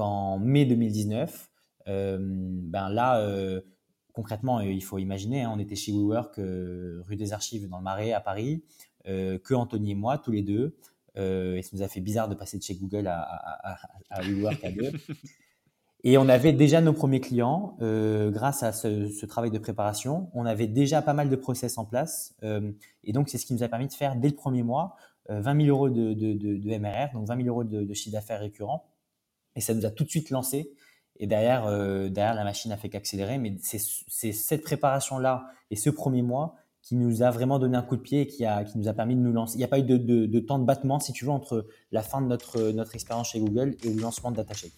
donc en mai 2019, ben là, concrètement, il faut imaginer, hein, on était chez WeWork, rue des Archives dans le Marais à Paris, que Anthony et moi, tous les deux. et ça nous a fait bizarre de passer de chez Google à, à, à WeWork à deux. Et on avait déjà nos premiers clients euh, grâce à ce, travail de préparation. On avait déjà pas mal de process en place. Euh, et donc, c'est ce qui nous a permis de faire dès le premier mois 20 euh, 000 euros de, de, MRR, donc 20 000 euros de, chiffre d'affaires récurrent. Et ça nous a tout de suite lancé. Et derrière, derrière la machine a fait qu'accélérer. Mais c'est cette préparation-là et ce premier mois qui nous a vraiment donné un coup de pied et qui, a, qui nous a permis de nous lancer. Il n'y a pas eu de, de, temps de battement, si tu veux, entre la fin de notre, notre expérience chez Google et le lancement de DataShake.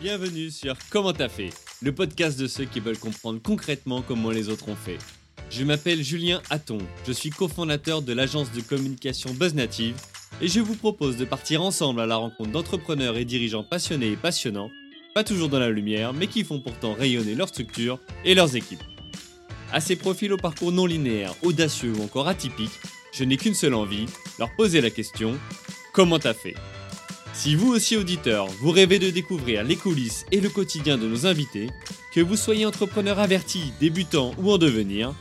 Bienvenue sur Comment t'as fait, le podcast de ceux qui veulent comprendre concrètement comment les autres ont fait. Je m'appelle Julien Hatton, je suis cofondateur de l'agence de communication BuzzNative et je vous propose de partir ensemble à la rencontre d'entrepreneurs et dirigeants passionnés et passionnants, pas toujours dans la lumière, mais qui font pourtant rayonner leur structure et leurs équipes. À ces profils au parcours non linéaire, audacieux ou encore atypiques, je n'ai qu'une seule envie, leur poser la question comment t'as fait? Si vous aussi auditeur, vous rêvez de découvrir les coulisses et le quotidien de nos invités, que vous soyez entrepreneur averti, débutant ou en devenir,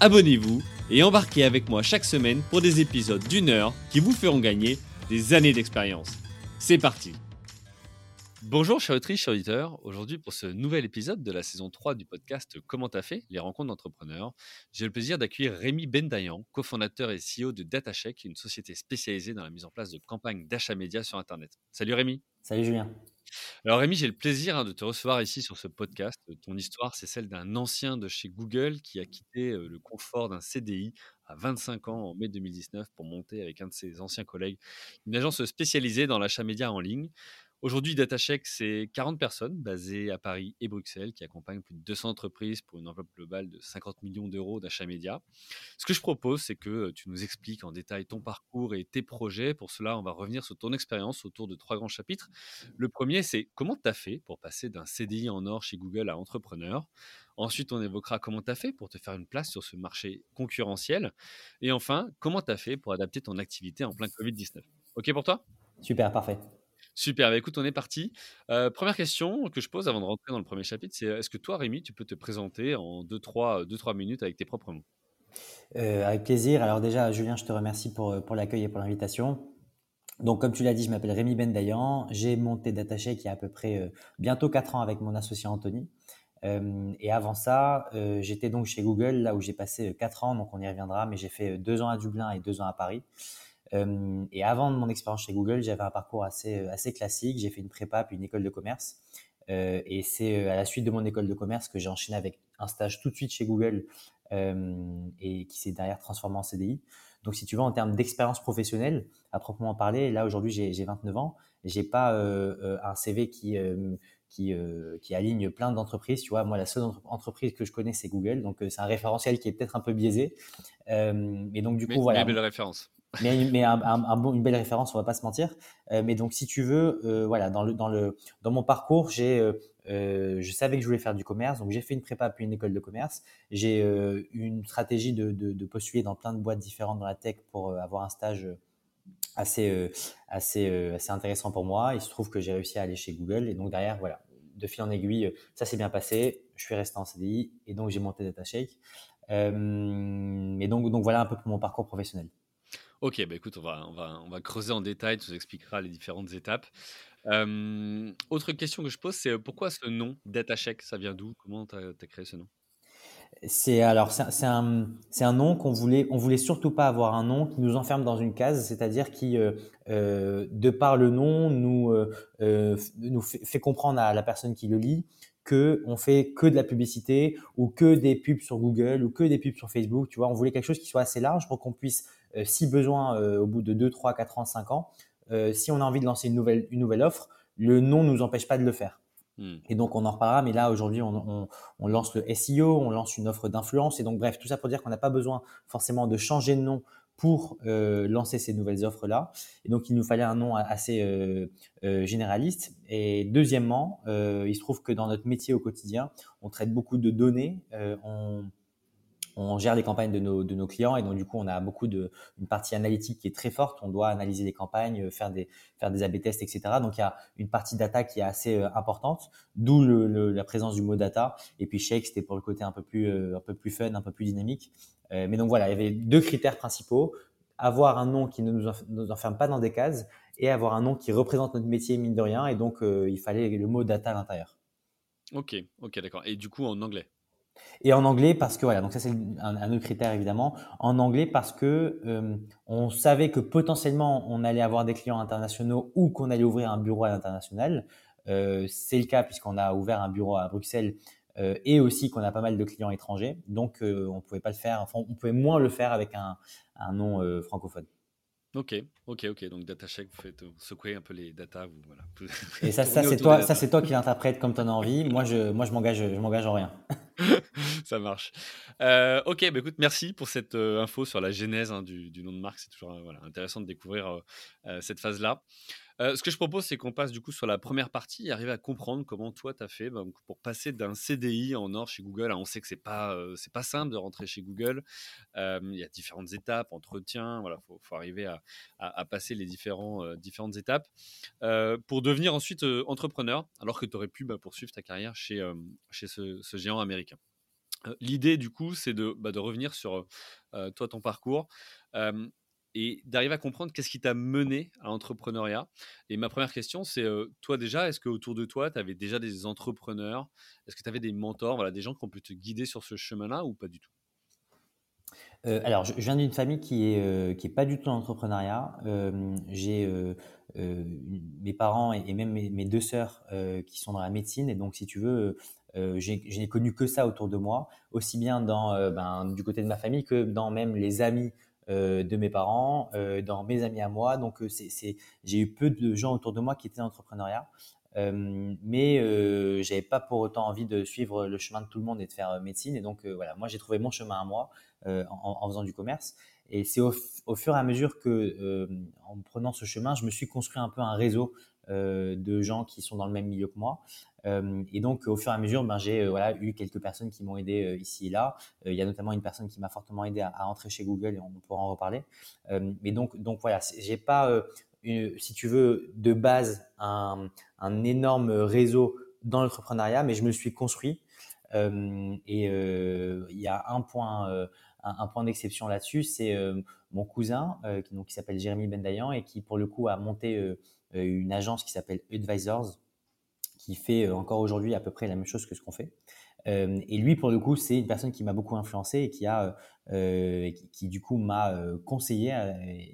abonnez-vous et embarquez avec moi chaque semaine pour des épisodes d'une heure qui vous feront gagner des années d'expérience. C'est parti Bonjour chers autrices, chers auditeurs. Aujourd'hui, pour ce nouvel épisode de la saison 3 du podcast Comment t'as fait? Les rencontres d'entrepreneurs, j'ai le plaisir d'accueillir Rémi Bendayan, cofondateur et CEO de DataCheck, une société spécialisée dans la mise en place de campagnes d'achat média sur Internet. Salut Rémi. Salut Julien. Alors Rémi, j'ai le plaisir hein, de te recevoir ici sur ce podcast. Ton histoire, c'est celle d'un ancien de chez Google qui a quitté euh, le confort d'un CDI à 25 ans en mai 2019 pour monter avec un de ses anciens collègues une agence spécialisée dans l'achat média en ligne. Aujourd'hui, DataCheck, c'est 40 personnes basées à Paris et Bruxelles qui accompagnent plus de 200 entreprises pour une enveloppe globale de 50 millions d'euros d'achat média. Ce que je propose, c'est que tu nous expliques en détail ton parcours et tes projets. Pour cela, on va revenir sur ton expérience autour de trois grands chapitres. Le premier, c'est comment tu as fait pour passer d'un CDI en or chez Google à entrepreneur? Ensuite, on évoquera comment tu as fait pour te faire une place sur ce marché concurrentiel. Et enfin, comment tu as fait pour adapter ton activité en plein Covid-19. OK pour toi? Super, parfait. Super, bah, écoute, on est parti. Euh, première question que je pose avant de rentrer dans le premier chapitre, c'est est-ce que toi, Rémi, tu peux te présenter en 2-3 minutes avec tes propres mots? Euh, Avec plaisir. Alors déjà, Julien, je te remercie pour, pour l'accueil et pour l'invitation. Donc, comme tu l'as dit, je m'appelle Rémi Bendayan. J'ai monté DataShake il y a à peu près euh, bientôt 4 ans avec mon associé Anthony. et avant ça, j'étais donc chez Google, là où j'ai passé 4 ans, donc on y reviendra, mais j'ai fait 2 ans à Dublin et 2 ans à Paris. Euh, et avant mon expérience chez Google, j'avais un parcours assez, euh, assez classique. J'ai fait une prépa puis une école de commerce. Euh, et c'est à la suite de mon école de commerce que j'ai enchaîné avec un stage tout de suite chez Google et qui s'est derrière transformé en CDI. Donc, si tu veux, en termes d'expérience professionnelle, à proprement parler, là aujourd'hui j'ai 29 ans, j'ai pas un CV qui qui, qui aligne plein d'entreprises. Tu vois, moi la seule entreprise que je connais c'est Google, donc c'est un référentiel qui est peut-être un peu biaisé. et donc du coup voilà. Mais belle référence mais, mais un, une belle référence, on va pas se mentir. Euh, mais donc, si tu veux, euh, voilà, dans mon parcours, j'ai euh, je savais que je voulais faire du commerce, donc j'ai fait une prépa puis une école de commerce. J'ai une stratégie de, postuler dans plein de boîtes différentes dans la tech pour avoir un stage assez assez assez intéressant pour moi. Il se trouve que j'ai réussi à aller chez Google et donc derrière, voilà, de fil en aiguille, ça s'est bien passé. Je suis resté en CDI et donc j'ai monté DataShake. Et donc donc voilà un peu pour mon parcours professionnel. Ok, bah écoute, on va, on, va, creuser en détail, tu nous expliqueras les différentes étapes. autre question que je pose, c'est pourquoi ce nom DataCheck Ça vient d'où? Comment tu as, créé ce nom? C'est alors c'est un, nom qu'on voulait on voulait surtout pas avoir un nom qui nous enferme dans une case, c'est-à-dire qui euh, euh, de par le nom nous euh, fait, fait, comprendre à la personne qui le lit que on fait que de la publicité ou que des pubs sur Google ou que des pubs sur Facebook. Tu vois, on voulait quelque chose qui soit assez large pour qu'on puisse euh, si besoin, euh, au bout de 2, 3, 4 ans, 5 ans, euh, si on a envie de lancer une nouvelle, une nouvelle offre, le nom ne nous empêche pas de le faire. Hmm. Et donc, on en reparlera, mais là, aujourd'hui, on, lance le SEO, on lance une offre d'influence. Et donc, bref, tout ça pour dire qu'on n'a pas besoin forcément de changer de nom pour lancer ces nouvelles offres-là. Et donc, il nous fallait un nom assez généraliste. Et deuxièmement, il se trouve que dans notre métier au quotidien, on traite beaucoup de données. on on gère les campagnes de nos, clients et donc du coup on a beaucoup de une partie analytique qui est très forte. On doit analyser les campagnes, faire des faire des A/B tests, etc. Donc il y a une partie data qui est assez euh, importante, d'où la présence du mot data. Et puis Shake c'était pour le côté un peu plus euh, un peu plus fun, un peu plus dynamique. Euh, mais donc voilà, il y avait deux critères principaux avoir un nom qui ne nous enferme pas dans des cases et avoir un nom qui représente notre métier mine de rien. Et donc il fallait le mot data à l'intérieur. Ok, ok, d'accord. Et du coup en anglais? Et en anglais parce que voilà, donc ça c'est un, autre critère évidemment. En anglais parce que euh, on savait que potentiellement on allait avoir des clients internationaux ou qu'on allait ouvrir un bureau à l'international. Euh, c'est le cas puisqu'on a ouvert un bureau à Bruxelles euh, et aussi qu'on a pas mal de clients étrangers. Donc on pouvait pas le faire, enfin on pouvait moins le faire avec un, un nom francophone. Ok, ok, ok. Donc DataCheck, vous faites secouer un peu les data, vous voilà. Et ça, ça c'est toi, ça c'est toi qui l'interprète comme tu en as envie. Moi, je, moi, je m'engage, je m'engage en rien. ça marche. Euh, ok, bah écoute, merci pour cette euh, info sur la genèse hein, du, nom de marque. C'est toujours euh, intéressant de découvrir cette phase-là. Ce que je propose, c'est qu'on passe du coup sur la première partie et arriver à comprendre comment toi tu as fait bah, pour passer d'un CDI en or chez Google. on sait que c'est pas euh, c'est pas simple de rentrer chez Google. Il y a différentes étapes, entretien. Voilà, faut, arriver à, passer les différents, différentes étapes pour devenir ensuite entrepreneur, alors que tu aurais pu bah, poursuivre ta carrière chez chez ce, ce géant américain. L'idée, du coup, c'est de, bah, revenir sur toi, ton parcours et d'arriver à comprendre qu'est-ce qui t'a mené à l'entrepreneuriat. Et ma première question, c'est toi déjà, est-ce qu'autour de toi, tu avais déjà des entrepreneurs? Est-ce que tu avais des mentors, voilà, des gens qui ont pu te guider sur ce chemin-là ou pas du tout? Alors, je viens d'une famille qui est qui est pas du tout dans l'entrepreneuriat. j'ai mes parents et, même mes, deux sœurs qui sont dans la médecine et donc si tu veux, je n'ai connu que ça autour de moi, aussi bien dans ben, du côté de ma famille que dans même les amis euh, de mes parents, euh, dans mes amis à moi. Donc, euh, c'est, j'ai eu peu de gens autour de moi qui étaient dans l'entrepreneuriat. mais euh, j'avais pas pour autant envie de suivre le chemin de tout le monde et de faire médecine. Et donc voilà, moi j'ai trouvé mon chemin à moi en, faisant du commerce. Et c'est au, fur et à mesure que, en prenant ce chemin, je me suis construit un peu un réseau de gens qui sont dans le même milieu que moi. Euh, et donc, au fur et à mesure, ben, j'ai euh, voilà, eu quelques personnes qui m'ont aidé euh, ici et là. Il y a notamment une personne qui m'a fortement aidé à, entrer chez Google et on pourra en reparler. mais donc, donc voilà, j'ai pas, si tu veux, de base un, un énorme réseau dans l'entrepreneuriat, mais je me suis construit. et il y a un point, un, point d'exception là-dessus, c'est mon cousin qui, qui s'appelle Jérémy Bendayan et qui, pour le coup, a monté une agence qui s'appelle Advisors qui fait euh, encore aujourd'hui à peu près la même chose que ce qu'on fait. Euh, et lui, pour le coup, c'est une personne qui m'a beaucoup influencé et qui a, euh, qui, du coup m'a conseillé,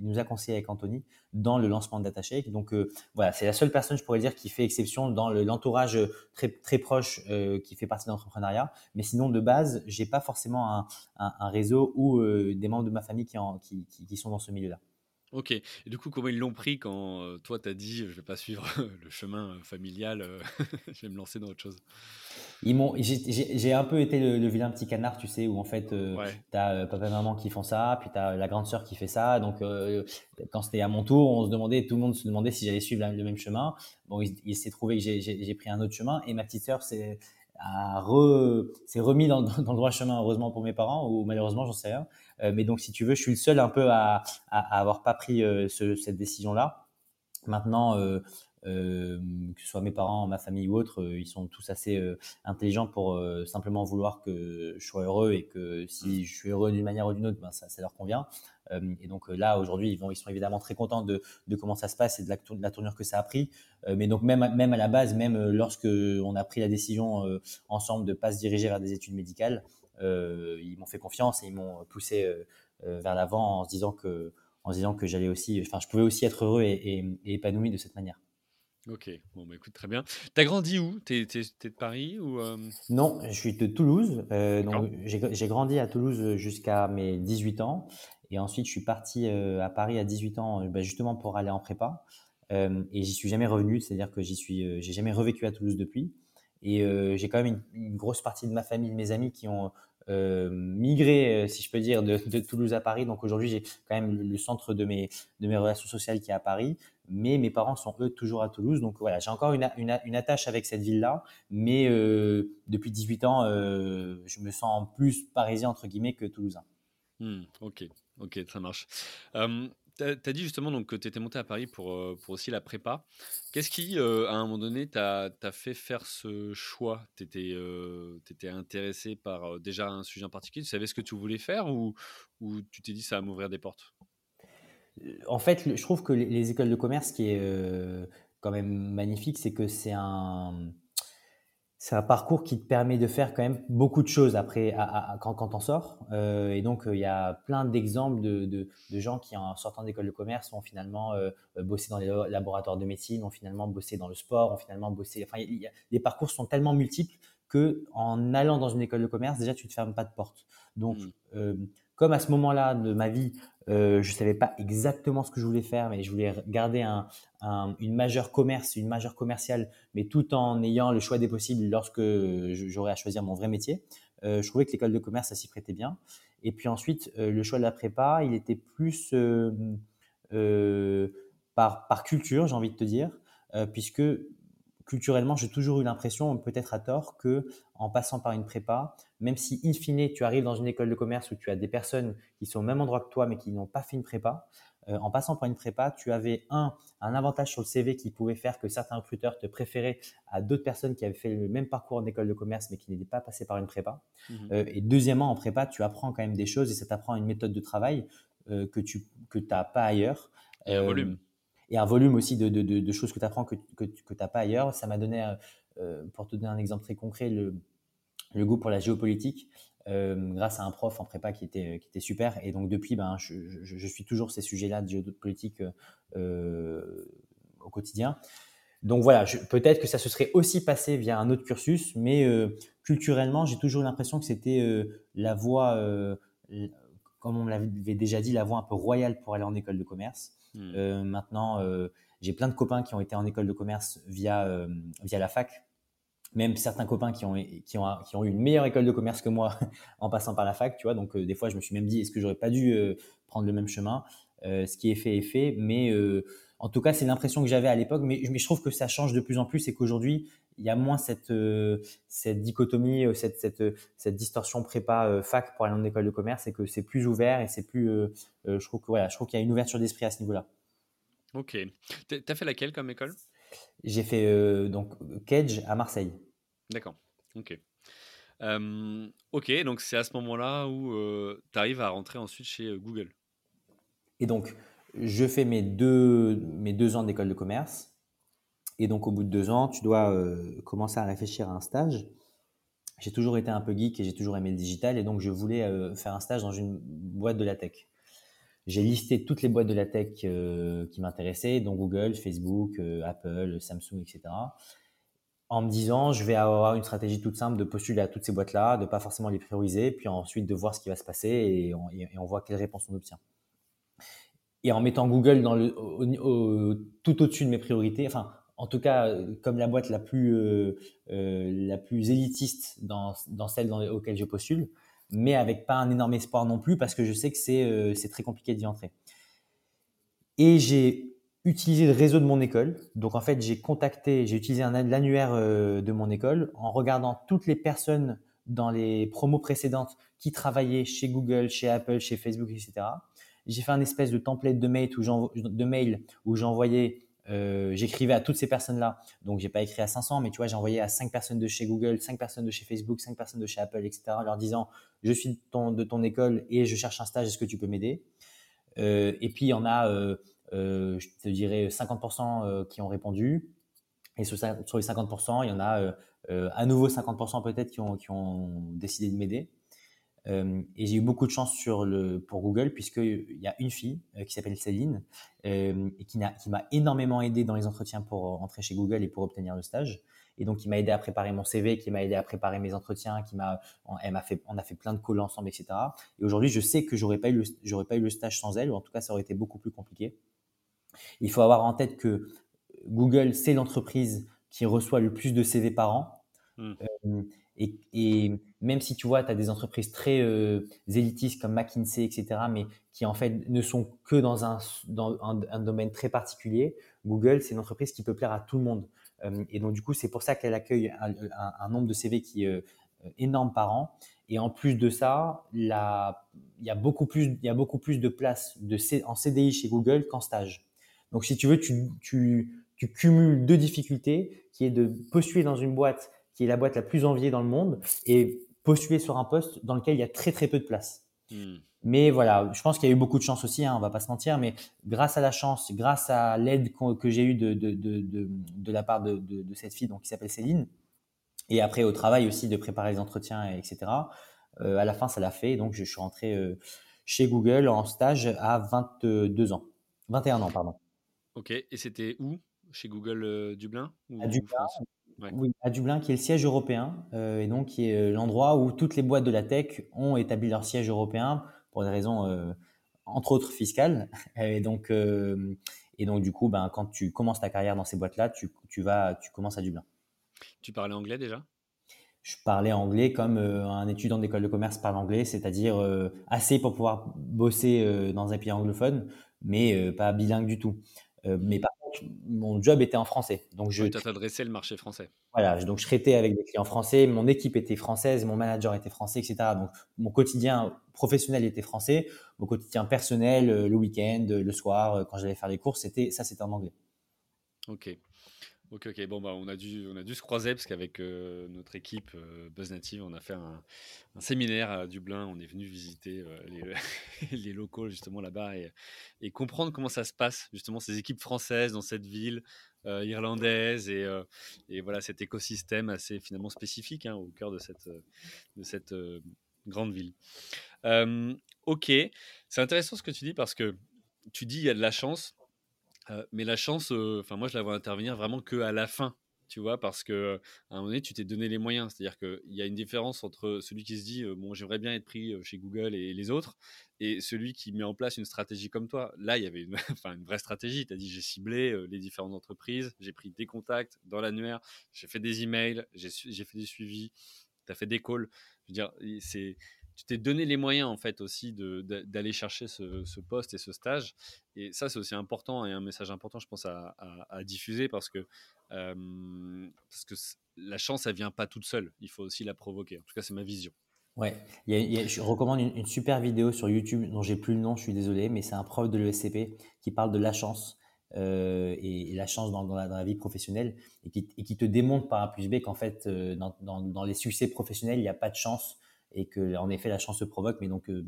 nous a conseillé avec Anthony dans le lancement de DataShake. Donc voilà, c'est la seule personne, je pourrais dire, qui fait exception dans l'entourage très très proche qui fait partie de l'entrepreneuriat. Mais sinon, de base, j'ai pas forcément un, réseau ou des membres de ma famille qui sont dans ce milieu-là. Ok. Et du coup, comment ils l'ont pris quand euh, toi, tu as dit je vais pas suivre le chemin euh, familial, euh, je vais me lancer dans autre chose Ils m'ont, j'ai un peu été le, vilain petit canard, tu sais, où en fait, tu as papa et maman qui font ça, puis tu as la grande sœur qui fait ça. Donc, quand c'était à mon tour, on se demandait, tout le monde se demandait si j'allais suivre le même chemin. Bon, il, s'est trouvé que j'ai pris un autre chemin. Et ma petite sœur, c'est s'est remis dans, dans, le droit chemin, heureusement pour mes parents, ou malheureusement, j'en sais rien. Euh, mais donc, si tu veux, je suis le seul un peu à, à, avoir pas pris euh, cette décision-là. Maintenant, euh, que ce soit mes parents, ma famille ou autres, ils sont tous assez intelligents pour simplement vouloir que je sois heureux et que si je suis heureux d'une manière ou d'une autre, ben ça, ça, leur convient. et donc là, aujourd'hui, ils, ils sont évidemment très contents de, de, comment ça se passe et de la, de la tournure que ça a pris. mais donc même, même à la base, même lorsque on a pris la décision ensemble de pas se diriger vers des études médicales, ils m'ont fait confiance et ils m'ont poussé euh, euh, vers l'avant en se disant que, en se disant que j'allais aussi, enfin, je pouvais aussi être heureux et, épanoui de cette manière. Ok, bon, bah, écoute, très bien. Tu as grandi où? Tu es, de Paris ou Non, je suis de Toulouse. j'ai grandi à Toulouse jusqu'à mes 18 ans. Et ensuite, je suis parti à Paris à 18 ans, bah, justement pour aller en prépa. et j'y suis jamais revenu, c'est-à-dire que j'y suis, j'ai jamais revécu à Toulouse depuis. Et euh, j'ai quand même une, grosse partie de ma famille, de mes amis qui ont migré, si je peux dire, de, Toulouse à Paris. Donc aujourd'hui, j'ai quand même le, centre de mes, de mes relations sociales qui est à Paris. Mais mes parents sont eux toujours à Toulouse. Donc voilà, j'ai encore une, une, une, attache avec cette ville-là. Mais depuis 18 ans, je me sens plus parisien, entre guillemets, que toulousain. Mmh, ok, ok, ça marche. Tu as, dit justement donc, que tu étais monté à Paris pour, euh, pour aussi la prépa. Qu'est-ce qui, euh, à un moment donné, t'a fait faire ce choix? Tu étais, euh, intéressé par déjà un sujet en particulier? Tu savais ce que tu voulais faire ou, ou tu t'es dit ça va m'ouvrir des portes? En fait, je trouve que les, les, écoles de commerce, qui est quand même magnifique, c'est que c'est un c'est un parcours qui te permet de faire quand même beaucoup de choses après quand, quand on sort. Euh, et donc, euh, il y a plein d'exemples de, de, de, gens qui, en sortant d'école de commerce, ont finalement euh, bossé dans les laboratoires de médecine, ont finalement bossé dans le sport, ont finalement bossé. Enfin, les parcours sont tellement multiples que en allant dans une école de commerce, déjà, tu te fermes pas de porte. Donc, mmh. Comme à ce moment-là de ma vie, euh, je savais pas exactement ce que je voulais faire, mais je voulais garder un, une majeure commerce, une majeure commerciale, mais tout en ayant le choix des possibles lorsque j'aurais à choisir mon vrai métier. Euh, je trouvais que l'école de commerce, ça s'y prêtait bien. Et puis ensuite, euh, le choix de la prépa, il était plus par, par culture, j'ai envie de te dire, puisque culturellement, j'ai toujours eu l'impression, peut-être à tort, que en passant par une prépa, même si in fine tu arrives dans une école de commerce où tu as des personnes qui sont au même endroit que toi mais qui n'ont pas fait une prépa, euh, en passant par une prépa, tu avais un, un avantage sur le CV qui pouvait faire que certains recruteurs te préféraient à d'autres personnes qui avaient fait le même parcours en école de commerce mais qui n'étaient pas passées par une prépa. Mmh euh, et deuxièmement, en prépa, tu apprends quand même des choses et ça t'apprend une méthode de travail euh, que tu que n'as pas ailleurs. Et un volume. Et un volume aussi de, choses que tu apprends que, que, que tu n'as pas ailleurs. Ça m'a donné, pour te donner un exemple très concret, le, goût pour la géopolitique. Euh, grâce à un prof en prépa qui était, qui était super. Et donc depuis, ben, je, suis toujours ces sujets-là de géopolitique euh, au quotidien. Donc voilà, peut-être que ça se serait aussi passé via un autre cursus, mais euh, culturellement, j'ai toujours l'impression que c'était euh, la voie, euh, comme on l'avait déjà dit, la voie un peu royale pour aller en école de commerce. Hmm. maintenant, j'ai plein de copains qui ont été en école de commerce via, via la fac même certains copains qui ont, qui ont, qui ont eu une meilleure école de commerce que moi en passant par la fac, tu vois. Donc, euh, des fois, je me suis même dit, est-ce que j'aurais pas dû euh, prendre le même chemin? Euh, Ce qui est fait est fait. Mais en tout cas, c'est l'impression que j'avais à l'époque. Mais, je trouve que ça change de plus en plus et qu'aujourd'hui, il y a moins cette, cette dichotomie, cette, cette, cette distorsion prépa-fac pour aller en école de commerce et que c'est plus ouvert et c'est plus. je trouve voilà, qu'il y a une ouverture d'esprit à ce niveau-là. Ok. Tu as fait laquelle comme école? J'ai fait euh, donc Cage à Marseille. D'accord. Ok. ok, donc c'est à ce moment-là où euh, tu arrives à rentrer ensuite chez euh, Google. Et donc, je fais mes deux, mes deux ans d'école de commerce. Et donc, au bout de deux ans, tu dois commencer à réfléchir à un stage. J'ai toujours été un peu geek et j'ai toujours aimé le digital. Et donc, je voulais faire un stage dans une boîte de la tech j'ai listé toutes les boîtes de la tech euh, qui m'intéressaient, dont Google, Facebook, euh, Apple, Samsung, etc. En me disant, je vais avoir une stratégie toute simple de postuler à toutes ces boîtes-là, de pas forcément les prioriser, puis ensuite de voir ce qui va se passer et on, voit quelle réponse on obtient. Et en mettant Google tout au-dessus de mes priorités, enfin, en tout cas, comme la boîte la plus, euh, la plus élitiste dans, dans celle dans, auxquelles je postule, mais avec pas un énorme espoir non plus parce que je sais que c'est euh, très compliqué d'y entrer. Et j'ai utilisé le réseau de mon école. Donc en fait, j'ai contacté, j'ai utilisé l'annuaire euh, de mon école en regardant toutes les personnes dans les promos précédentes qui travaillaient chez Google, chez Apple, chez Facebook, etc. J'ai fait un espèce de template de mail où j'envoyais euh, j'écrivais à toutes ces personnes-là. Donc, j'ai pas écrit à 500, mais tu vois, j'ai envoyé à 5 personnes de chez Google, 5 personnes de chez Facebook, 5 personnes de chez Apple, etc., leur disant, je suis de ton, de ton école et je cherche un stage, est-ce que tu peux m'aider? Euh, Et puis, il y en a, euh, je te dirais, 50% euh, qui ont répondu. Et sur, sur, les 50%, il y en a à nouveau 50% peut-être qui ont, qui ont décidé de m'aider. Euh, et j'ai eu beaucoup de chance sur le, pour Google, puisqu'il y a une fille euh, qui s'appelle Céline, euh, et qui, m'a énormément aidé dans les entretiens pour rentrer chez Google et pour obtenir le stage. Et donc, qui m'a aidé à préparer mon CV, qui m'a aidé à préparer mes entretiens, qui m'a, elle m'a fait, on a fait plein de calls ensemble, etc. Et aujourd'hui, je sais que j'aurais pas eu le, j'aurais pas eu le stage sans elle, ou en tout cas, ça aurait été beaucoup plus compliqué. Il faut avoir en tête que Google, c'est l'entreprise qui reçoit le plus de CV par an. Mmh. Et, même si tu vois, tu as des entreprises très euh, élitistes comme McKinsey, etc., mais qui en fait ne sont que dans un, dans un, domaine très particulier, Google, c'est une entreprise qui peut plaire à tout le monde. Euh, et donc, du coup, c'est pour ça qu'elle accueille un, nombre de CV qui est énorme par an. Et en plus de ça, il, y y a beaucoup plus de places de, en CDI chez Google qu'en stage. Donc, si tu veux, tu, tu, tu cumules deux difficultés, qui est de postuler dans une boîte qui est la boîte la plus enviée dans le monde, et postuler sur un poste dans lequel il y a très très peu de place. Hmm. Mais voilà, je pense qu'il y a eu beaucoup de chance aussi, hein, on va pas se mentir, mais grâce à la chance, grâce à l'aide que j'ai eue de, de, de, de, la part de, cette fille donc, qui s'appelle Céline, et après au travail aussi de préparer les entretiens, etc., euh, à la fin ça l'a fait, donc je suis rentré euh, chez Google en stage à 22 ans, 21 ans, pardon. Ok, et c'était où? Chez Google euh, Dublin À Dublin, oui, à Dublin, qui est le siège européen, euh, et donc qui est euh, l'endroit où toutes les boîtes de la tech ont établi leur siège européen pour des raisons, euh, entre autres fiscales. Et donc, et donc du coup, ben, quand tu commences ta carrière dans ces boîtes-là, tu, tu, vas, tu commences à Dublin. Tu parlais anglais déjà? Je parlais anglais comme un étudiant d'école de commerce parle anglais, c'est-à-dire assez pour pouvoir bosser dans un pays anglophone, mais pas bilingue du tout. mais par mon job était en français. Donc je t'adressais le marché français. Voilà, donc je traitais avec des clients français, mon équipe était française, mon manager était français, etc. Donc mon quotidien professionnel était français, mon quotidien personnel, euh, le week-end, le soir, euh, quand j'allais faire les courses, c'était ça, c'était en anglais. Ok. Ok. Bon, bah, on, a dû, on a dû se croiser parce qu'avec euh, notre équipe euh, Buzz Native, on a fait un, séminaire à Dublin. On est venu visiter euh, les, locaux justement là-bas et, comprendre comment ça se passe, justement, ces équipes françaises dans cette ville irlandaise et, et, voilà cet écosystème assez finalement spécifique hein, au cœur de cette, de cette grande ville. ok, c'est intéressant ce que tu dis parce que tu dis il y a de la chance mais la chance, enfin moi je la vois intervenir vraiment que à la fin, tu vois, parce que à un moment donné tu t'es donné les moyens. C'est-à-dire qu'il y a une différence entre celui qui se dit bon j'aimerais bien être pris chez Google et les autres, et celui qui met en place une stratégie comme toi. Là il y avait une, une vraie stratégie. Tu as dit j'ai ciblé les différentes entreprises, j'ai pris des contacts dans l'annuaire, j'ai fait des emails, j'ai fait des suivis, tu as fait des calls. Je veux dire, c'est tu t'es donné les moyens en fait aussi d'aller chercher ce, poste et ce stage. Et ça, c'est aussi important et un message important, je pense, à, diffuser parce que, parce que la chance, elle vient pas toute seule. Il faut aussi la provoquer. En tout cas, c'est ma vision. Ouais, je recommande une, super vidéo sur YouTube dont j'ai plus le nom, je suis désolé, mais c'est un prof de l'ESCP qui parle de la chance. Euh, et, la chance dans, la, vie professionnelle et qui, te démontre par A plus B qu'en fait, euh, dans, dans, les succès professionnels, il n'y a pas de chance et que en effet la chance se provoque. Mais donc euh,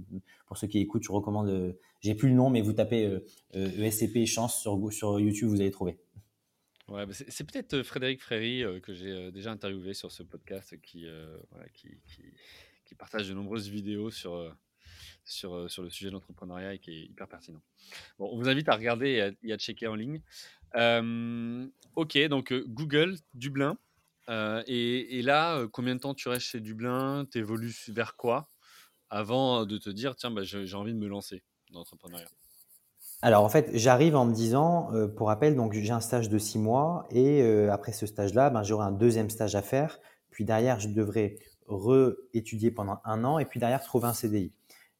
pour ceux qui écoutent, je recommande. Euh, j'ai plus le nom, mais vous tapez ESCP euh, e chance sur YouTube, vous allez trouver. Ouais, c'est peut-être Frédéric Fréry que j'ai déjà interviewé sur ce podcast qui, qui, partage de nombreuses vidéos sur, sur, sur le sujet de l'entrepreneuriat et qui est hyper pertinent. Bon, on vous invite à regarder et à, checker en ligne. ok, donc Google, Dublin. Euh, et, là, euh, combien de temps tu restes chez Dublin? Tu évolues vers quoi? Avant de te dire, tiens, bah, j'ai envie de me lancer dans l'entrepreneuriat alors en fait, j'arrive en me disant, euh, pour rappel, donc j'ai un stage de six mois et après ce stage-là, ben, j'aurai un deuxième stage à faire. Puis derrière, je devrais re-étudier pendant un an et puis derrière trouver un CDI.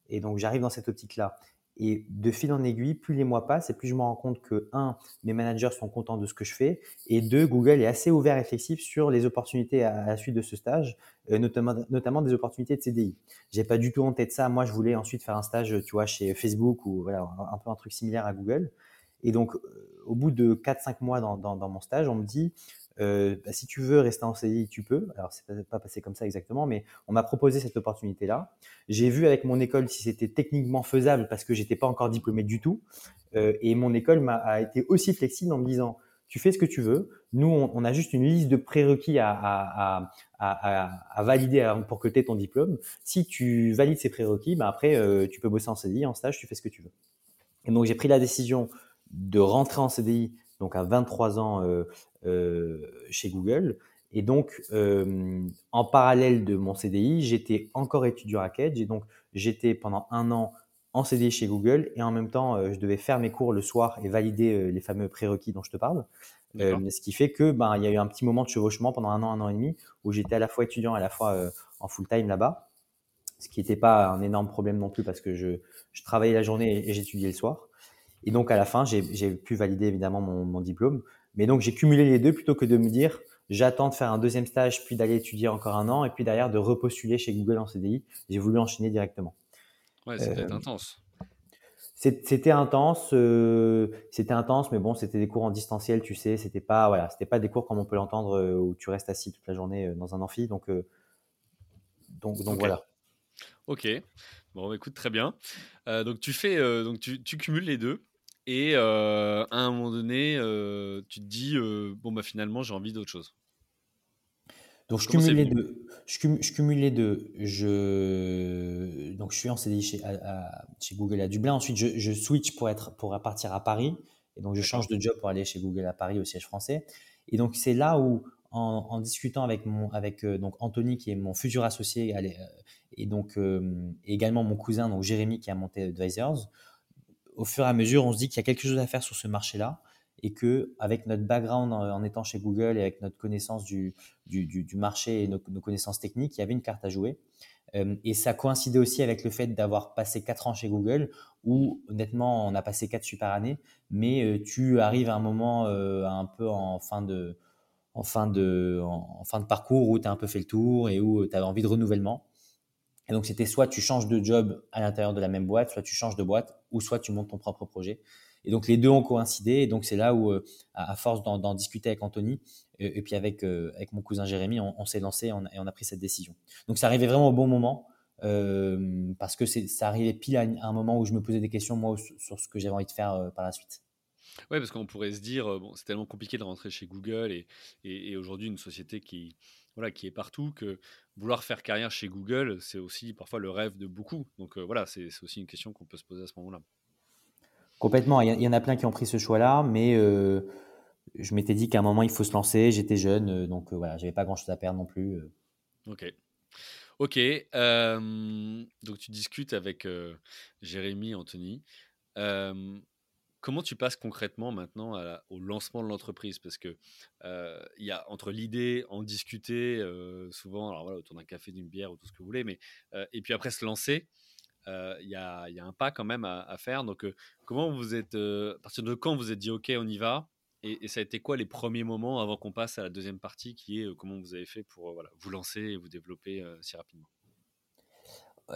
Et donc j'arrive dans cette optique-là. Et de fil en aiguille, plus les mois passent et plus je me rends compte que, un, mes managers sont contents de ce que je fais, et deux, Google est assez ouvert et flexible sur les opportunités à, la suite de ce stage, euh, notamment, notamment des opportunités de CDI. J'ai pas du tout en tête ça. Moi, je voulais ensuite faire un stage, tu vois, chez Facebook ou voilà, un peu un truc similaire à Google. Et donc, euh, au bout de 4-5 mois dans, mon stage, on me dit, euh, bah, si tu veux rester en CDI, tu peux. Alors, c'est peut pas passé comme ça exactement, mais on m'a proposé cette opportunité-là. J'ai vu avec mon école si c'était techniquement faisable parce que j'étais pas encore diplômé du tout. Euh, et mon école m'a a été aussi flexible en me disant, tu fais ce que tu veux. Nous, on, a juste une liste de prérequis à valider pour que tu aies ton diplôme. Si tu valides ces prérequis, bah après, euh, tu peux bosser en CDI, en stage, tu fais ce que tu veux. Et donc, j'ai pris la décision de rentrer en CDI donc à 23 ans euh, euh, chez Google. Et donc, euh, en parallèle de mon CDI, j'étais encore étudiant à Kedge. Et donc, j'étais pendant un an en CDI chez Google et en même temps, je devais faire mes cours le soir et valider les fameux prérequis dont je te parle. ce qui fait que ben, il y a eu un petit moment de chevauchement pendant un an, un an et demi, où j'étais à la fois étudiant et à la fois en full time là-bas, ce qui n'était pas un énorme problème non plus parce que je, je travaillais la journée et, j'étudiais le soir. Et donc à la fin, j'ai pu valider évidemment mon, mon diplôme. Mais donc j'ai cumulé les deux plutôt que de me dire j'attends de faire un deuxième stage, puis d'aller étudier encore un an, et puis derrière de repostuler chez Google en CDI. J'ai voulu enchaîner directement. Ouais, c'était euh, intense. C'était intense, euh, c'était intense, mais bon, c'était des cours en distanciel, tu sais, c'était pas, voilà, c'était pas des cours comme on peut l'entendre euh, où tu restes assis toute la journée dans un amphi, donc, donc, donc voilà. Ok, bon, écoute, très bien. donc tu fais, donc tu, tu, cumules les deux. Et à un moment donné, tu te dis bon bah finalement j'ai envie d'autre chose. Donc je cumule, les deux. Je, cumule, les deux. Je donc je suis en CDI chez, chez Google à Dublin. Ensuite je, je, switch pour être pour partir à Paris et donc je change de job pour aller chez Google à Paris au siège français. Et donc c'est là où en, discutant avec mon avec donc Anthony qui est mon futur associé et donc également mon cousin donc Jérémy qui a monté Advisors, au fur et à mesure, on se dit qu'il y a quelque chose à faire sur ce marché-là et que avec notre background en, étant chez Google et avec notre connaissance du, marché et nos, connaissances techniques, il y avait une carte à jouer. Euh, et ça coïncidait aussi avec le fait d'avoir passé 4 ans chez Google, où honnêtement, on a passé 4 super années, mais euh, tu arrives à un moment euh, un peu en fin de, en fin de, en fin de parcours où tu as un peu fait le tour et où tu as envie de renouvellement. Et donc, c'était soit tu changes de job à l'intérieur de la même boîte, soit tu changes de boîte, ou soit tu montes ton propre projet. Et donc, les deux ont coïncidé. Et donc, c'est là où, euh, à force d'en discuter avec Anthony, et, puis avec, euh, avec mon cousin Jérémy, on, s'est lancé et on, a pris cette décision. Donc, ça arrivait vraiment au bon moment, euh, parce que ça arrivait pile à, un moment où je me posais des questions, moi, sur ce que j'avais envie de faire par la suite. Oui, parce qu'on pourrait se dire, bon, c'est tellement compliqué de rentrer chez Google et, et aujourd'hui, une société qui, voilà, qui est partout, que vouloir faire carrière chez Google, c'est aussi parfois le rêve de beaucoup. Donc euh, voilà, c'est aussi une question qu'on peut se poser à ce moment-là. Complètement. Il y, en a plein qui ont pris ce choix-là, mais euh, je m'étais dit qu'à un moment, il faut se lancer. J'étais jeune, euh, donc voilà, j'avais pas grand-chose à perdre non plus. Ok. Ok. donc tu discutes avec Jérémy, Anthony. Comment tu passes concrètement maintenant au lancement de l'entreprise? Parce que y a entre l'idée, en discuter souvent, alors voilà, autour d'un café, d'une bière ou tout ce que vous voulez, mais et puis après se lancer, il y, a, un pas quand même à, faire. Donc comment vous êtes, à partir de quand vous êtes dit ok, on y va? Et, ça a été quoi les premiers moments avant qu'on passe à la deuxième partie qui est comment vous avez fait pour voilà, vous lancer et vous développer si rapidement?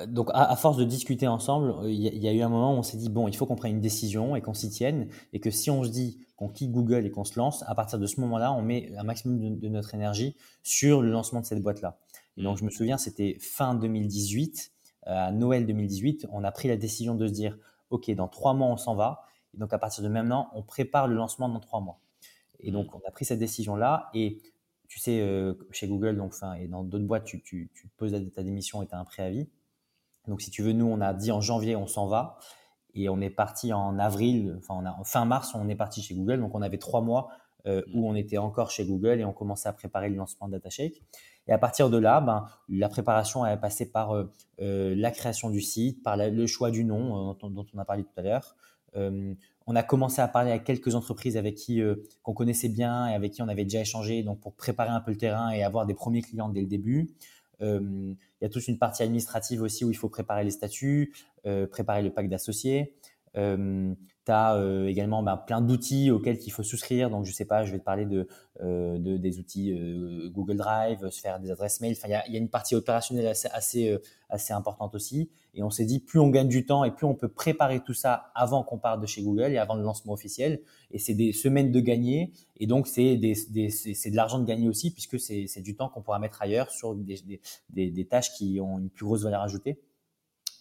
Donc, à, force de discuter ensemble, euh, il y, a eu un moment où on s'est dit bon, il faut qu'on prenne une décision et qu'on s'y tienne, et que si on se dit qu'on quitte Google et qu'on se lance, à partir de ce moment-là, on met un maximum de, notre énergie sur le lancement de cette boîte-là. Et donc, je me souviens, c'était fin 2018, euh, à Noël 2018, on a pris la décision de se dire ok, dans trois mois, on s'en va. Et donc, à partir de maintenant, on prépare le lancement dans trois mois. Et donc, on a pris cette décision-là. Et tu sais, euh, chez Google, donc, et dans d'autres boîtes, tu, tu, tu poses ta démission et tu as un préavis. Donc, si tu veux, nous, on a dit en janvier, on s'en va. Et on est parti en avril, enfin, en fin mars, on est parti chez Google. Donc, on avait trois mois euh, où on était encore chez Google et on commençait à préparer le lancement de DataShake. Et à partir de là, ben, la préparation est passée par euh, euh, la création du site, par le choix du nom dont, on a parlé tout à l'heure. on a commencé à parler avec quelques entreprises avec qui qu'on connaissait bien et avec qui on avait déjà échangé, donc pour préparer un peu le terrain et avoir des premiers clients dès le début. Il y a toute une partie administrative aussi où il faut préparer les statuts, euh, préparer le pack d'associés. Euh, tu as également ben, plein d'outils auxquels il faut souscrire. Donc, je sais pas, je vais te parler de, de des outils Google Drive, se faire des adresses mail. Enfin, il y a, y a, une partie opérationnelle assez, assez, assez importante aussi. Et on s'est dit, plus on gagne du temps et plus on peut préparer tout ça avant qu'on parte de chez Google et avant le lancement officiel. Et c'est des semaines de gagner. Et donc, c'est de l'argent de gagner aussi, puisque c'est du temps qu'on pourra mettre ailleurs sur des, des, des, tâches qui ont une plus grosse valeur ajoutée.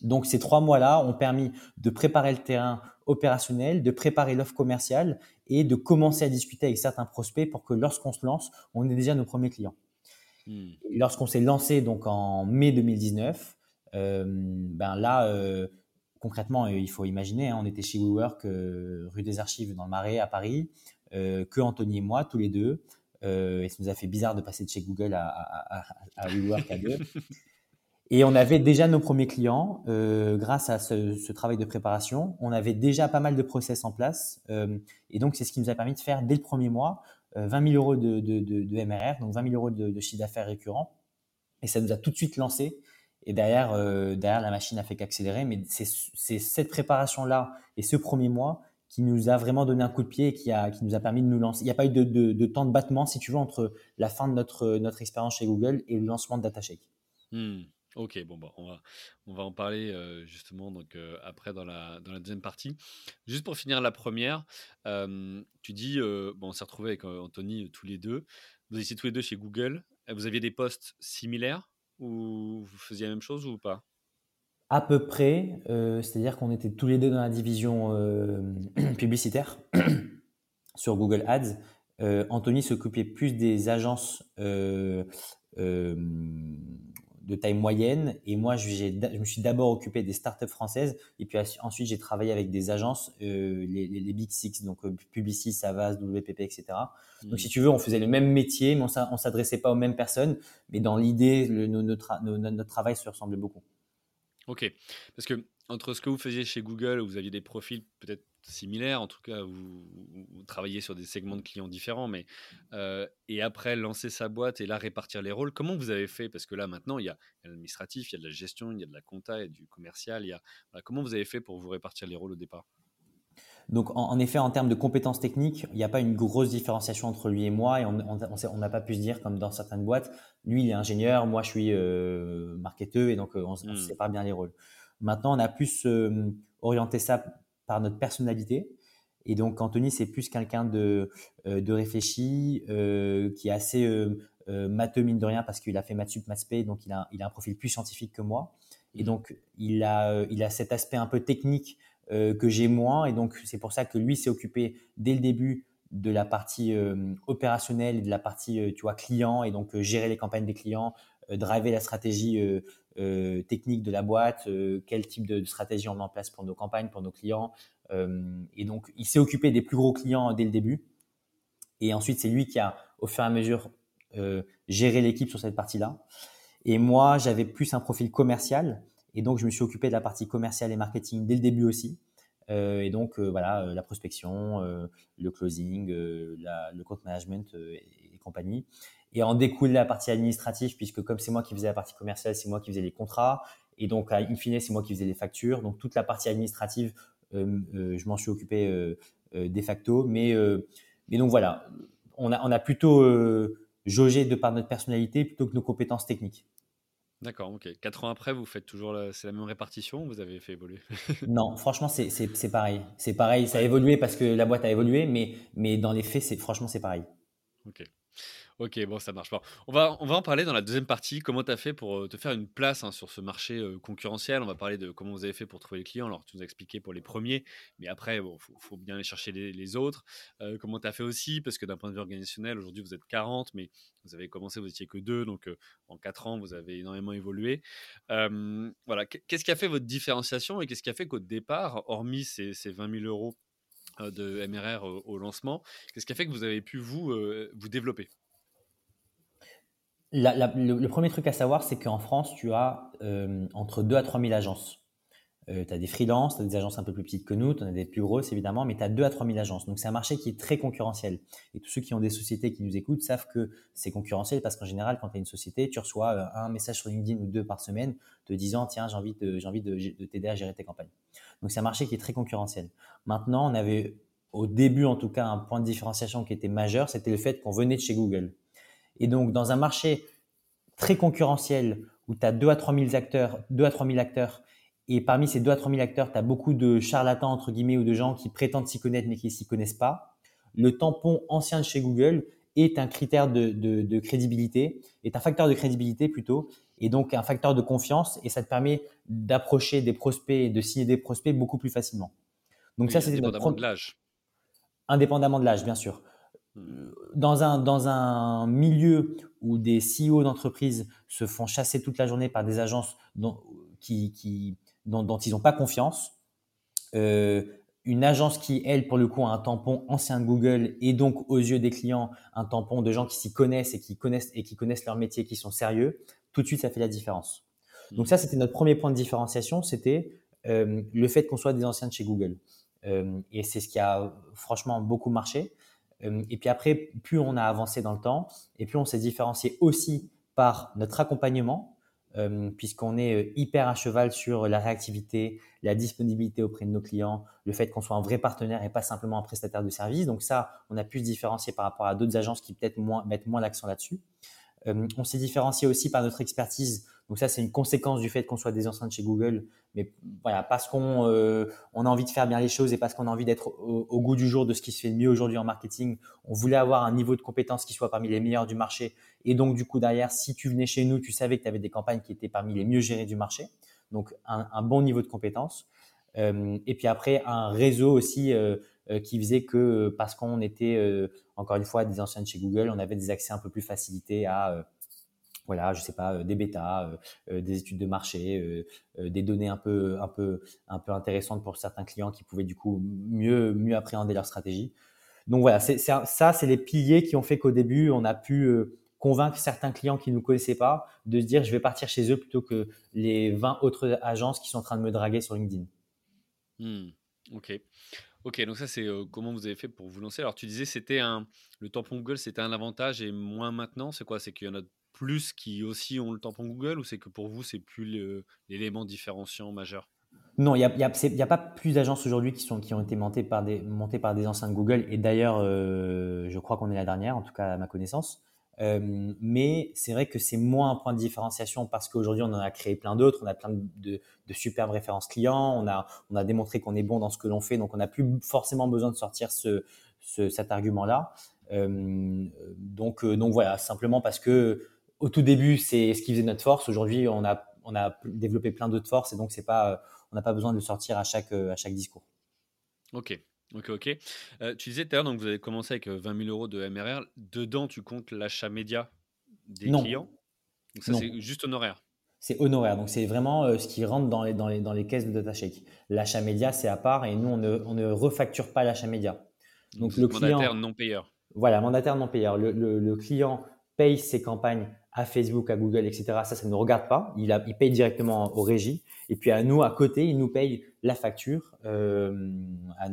Donc, ces trois mois-là ont permis de préparer le terrain opérationnel, de préparer l'offre commerciale et de commencer à discuter avec certains prospects pour que lorsqu'on se lance, on ait déjà nos premiers clients. Hmm. Lorsqu'on s'est lancé donc en mai 2019, euh, ben là, euh, concrètement, euh, il faut imaginer, hein, on était chez WeWork, rue des Archives dans le Marais à Paris, que Anthony et moi, tous les deux. et ça nous a fait bizarre de passer de chez Google à, à, à, WeWork à deux. Et on avait déjà nos premiers clients grâce à ce, travail de préparation. On avait déjà pas mal de process en place. et donc, c'est ce qui nous a permis de faire dès le premier mois 20 000 euros de, de, MRR, donc 20 000 euros de, chiffre d'affaires récurrent. Et ça nous a tout de suite lancé. Et derrière, derrière la machine a fait qu'accélérer. Mais c'est cette préparation-là et ce premier mois qui nous a vraiment donné un coup de pied et qui, a, qui nous a permis de nous lancer. Il n'y a pas eu de, de, temps de battement, si tu veux, entre la fin de notre, notre expérience chez Google et le lancement de DataShake. Hmm. Ok, bon, bah, on, va, on va en parler justement donc, après dans la, dans la deuxième partie. Juste pour finir la première, tu dis, bon, on s'est retrouvé avec Anthony tous les deux. Vous étiez tous les deux chez Google. Vous aviez des postes similaires ou vous faisiez la même chose ou pas? À peu près, c'est-à-dire qu'on était tous les deux dans la division publicitaire sur Google Ads. Anthony s'occupait plus des agences de taille moyenne et moi je, me suis d'abord occupé des startups françaises et puis ensuite j'ai travaillé avec des agences, les, Big Six, donc Publicis, Savas, WPP, etc. Donc mmh. si tu veux, on faisait le même métier, mais on ne s'adressait pas aux mêmes personnes, mais dans l'idée, notre, notre travail se ressemblait beaucoup. Ok, parce que entre ce que vous faisiez chez Google, où vous aviez des profils peut-être similaires, en tout cas, vous, vous, travaillez sur des segments de clients différents, mais euh, et après lancer sa boîte et là répartir les rôles, comment vous avez fait? Parce que là maintenant, il y a l'administratif, il y a de la gestion, il y a de la compta, il y a du commercial, il y a comment vous avez fait pour vous répartir les rôles au départ? Donc, en, effet, en termes de compétences techniques, il n'y a pas une grosse différenciation entre lui et moi, et on n'a pas pu se dire, comme dans certaines boîtes, lui, il est ingénieur, moi, je suis euh, marketeur, et donc euh, on, se hmm. sépare bien les rôles. Maintenant, on a plus euh, orienté ça par notre personnalité. Et donc, Anthony, c'est plus quelqu'un de, euh, de réfléchi, qui est assez matheux, mine de rien, parce qu'il a fait maths sup, maths donc il a, il a un profil plus scientifique que moi. Et hmm. donc, il a, il a cet aspect un peu technique euh, que j'ai moins. Et donc, c'est pour ça que lui s'est occupé dès le début de la partie euh, opérationnelle et de la partie euh, tu vois, client. Et donc, gérer les campagnes des clients, driver la stratégie technique de la boîte, quel type de, stratégie on met en place pour nos campagnes, pour nos clients. et donc, il s'est occupé des plus gros clients dès le début. Et ensuite, c'est lui qui a, au fur et à mesure, géré l'équipe sur cette partie-là. Et moi, j'avais plus un profil commercial. Et donc, je me suis occupé de la partie commerciale et marketing dès le début aussi. Euh, et donc, euh, voilà, euh, la prospection, le closing, le compte management et, compagnie. Et en découle la partie administrative, puisque comme c'est moi qui faisais la partie commerciale, c'est moi qui faisais les contrats. Et donc, in fine, c'est moi qui faisais les factures. Donc, toute la partie administrative, je m'en suis occupé de facto. Mais, mais donc, voilà, on a, on a plutôt jaugé de par notre personnalité plutôt que nos compétences techniques. D'accord, ok. Quatre ans après, vous faites toujours la, c'est la même répartition ou vous avez fait évoluer? Non, franchement, c'est, c'est, pareil. C'est pareil, ça a évolué parce que la boîte a évolué, mais, mais dans les faits, c'est, franchement, c'est pareil. Ok. Ok, bon, ça marche pas. On va, en parler dans la deuxième partie. Comment tu as fait pour euh, te faire une place hein, sur ce marché concurrentiel? On va parler de comment vous avez fait pour trouver les clients. Alors, tu nous as expliqué pour les premiers, mais après, il faut, bien aller chercher les, autres. Comment tu as fait aussi? Parce que d'un point de vue organisationnel, aujourd'hui, vous êtes 40, mais vous avez commencé, vous étiez que deux. Donc, en quatre ans, vous avez énormément évolué. voilà. Qu'est-ce qui a fait votre différenciation et qu'est-ce qui a fait qu'au départ, hormis ces, ces 20 000 euros de MRR au, lancement, qu'est-ce qui a fait que vous avez pu vous, vous développer? Le, premier truc à savoir, c'est qu'en France, tu as euh, entre 2 à 3 000 agences. Euh, tu as des freelances, tu as des agences un peu plus petites que nous, tu en as des plus grosses évidemment, mais tu as 2 à 3 000 agences. Donc c'est un marché qui est très concurrentiel. Et tous ceux qui ont des sociétés qui nous écoutent savent que c'est concurrentiel parce qu'en général, quand tu as une société, tu reçois euh, un message sur LinkedIn ou deux par semaine te disant tiens, j'ai envie de, j'ai envie de, de t'aider à gérer tes campagnes. Donc c'est un marché qui est très concurrentiel. Maintenant, on avait au début en tout cas un point de différenciation qui était majeur, c'était le fait qu'on venait de chez Google. Et donc, dans un marché très concurrentiel où tu as 2 à 3 000 acteurs, 2 à 3 000 acteurs, et parmi ces 2 à 3 000 acteurs, tu as beaucoup de charlatans, entre guillemets, ou de gens qui prétendent s'y connaître mais qui ne s'y connaissent pas, le tampon ancien de chez Google est un critère de, de, crédibilité, est un facteur de crédibilité plutôt, et donc un facteur de confiance, et ça te permet d'approcher des prospects et de signer des prospects beaucoup plus facilement. Donc ça, c'était indépendamment de l'âge. Indépendamment de l'âge, bien sûr dans un, dans un milieu où des CEO d'entreprise se font chasser toute la journée par des agences dont, qui, qui, dont, ils n'ont pas confiance, euh, une agence qui, elle, pour le coup, a un tampon ancien de Google et donc aux yeux des clients, un tampon de gens qui s'y connaissent et qui connaissent, et qui connaissent leur métier, qui sont sérieux, tout de suite, ça fait la différence. Donc ça, c'était notre premier point de différenciation, c'était euh, le fait qu'on soit des anciens de chez Google. Euh, et c'est ce qui a franchement beaucoup marché. Et puis après, plus on a avancé dans le temps, et plus on s'est différencié aussi par notre accompagnement, puisqu'on est hyper à cheval sur la réactivité, la disponibilité auprès de nos clients, le fait qu'on soit un vrai partenaire et pas simplement un prestataire de service. Donc ça, on a pu se différencier par rapport à d'autres agences qui peut-être mettent moins l'accent là-dessus. On s'est différencié aussi par notre expertise donc ça, c'est une conséquence du fait qu'on soit des de chez Google. Mais voilà, parce qu'on euh, on a envie de faire bien les choses et parce qu'on a envie d'être au, goût du jour de ce qui se fait de mieux aujourd'hui en marketing, on voulait avoir un niveau de compétence qui soit parmi les meilleurs du marché. Et donc, du coup, derrière, si tu venais chez nous, tu savais que tu avais des campagnes qui étaient parmi les mieux gérées du marché. Donc, un, bon niveau de compétence. Euh, et puis après, un réseau aussi euh, qui faisait que parce qu'on était, encore une fois, des anciens de chez Google, on avait des accès un peu plus facilités à voilà, je sais pas, euh, des bêtas, euh, euh, des études de marché, des données un peu, un peu, un peu intéressantes pour certains clients qui pouvaient du coup mieux, mieux appréhender leur stratégie. Donc voilà, c'est, ça, c'est les piliers qui ont fait qu'au début, on a pu convaincre certains clients qui ne nous connaissaient pas de se dire je vais partir chez eux plutôt que les 20 autres agences qui sont en train de me draguer sur LinkedIn. Hmm, ok. Ok, donc ça c'est comment vous avez fait pour vous lancer? Alors tu disais c'était un le tampon Google c'était un avantage et moins maintenant. C'est quoi? C'est qu'il y en a plus qui aussi ont le tampon Google ou c'est que pour vous, c'est plus l'élément différenciant majeur? Non, il n'y a, y a, pas plus d'agences aujourd'hui qui, qui ont été montées par des, montées anciens Google. Et d'ailleurs, je crois qu'on est la dernière, en tout cas à ma connaissance. Euh, mais c'est vrai que c'est moins un point de différenciation parce qu'aujourd'hui, on en a créé plein d'autres. On a plein de, superbes références clients. On a, on a démontré qu'on est bon dans ce que l'on fait. Donc, on n'a plus forcément besoin de sortir ce, cet argument-là. Euh, donc, donc voilà, simplement parce que au tout début, c'est ce qui faisait notre force. Aujourd'hui, on a, développé plein d'autres forces et donc on n'a pas besoin de le sortir à chaque, à chaque discours. Ok. Ok, ok. Euh, tu disais tout à l'heure, donc vous avez commencé avec 20 euh, 000 euros de MRR. Dedans, tu comptes l'achat média des clients? Donc ça, c'est juste honoraire? C'est honoraire. Donc c'est vraiment euh, ce qui rentre dans les, dans les, dans les caisses de DataShake. L'achat média, c'est à part et nous, on ne, on ne refacture pas l'achat média. Donc, le mandataire non payeur. Voilà, mandataire non payeur. Le, le, le client paye ses campagnes à Facebook, à Google, etc. Ça, ça ne nous regarde pas. Il, paye directement aux régies. Et puis à nous, à côté, il nous paye la facture euh,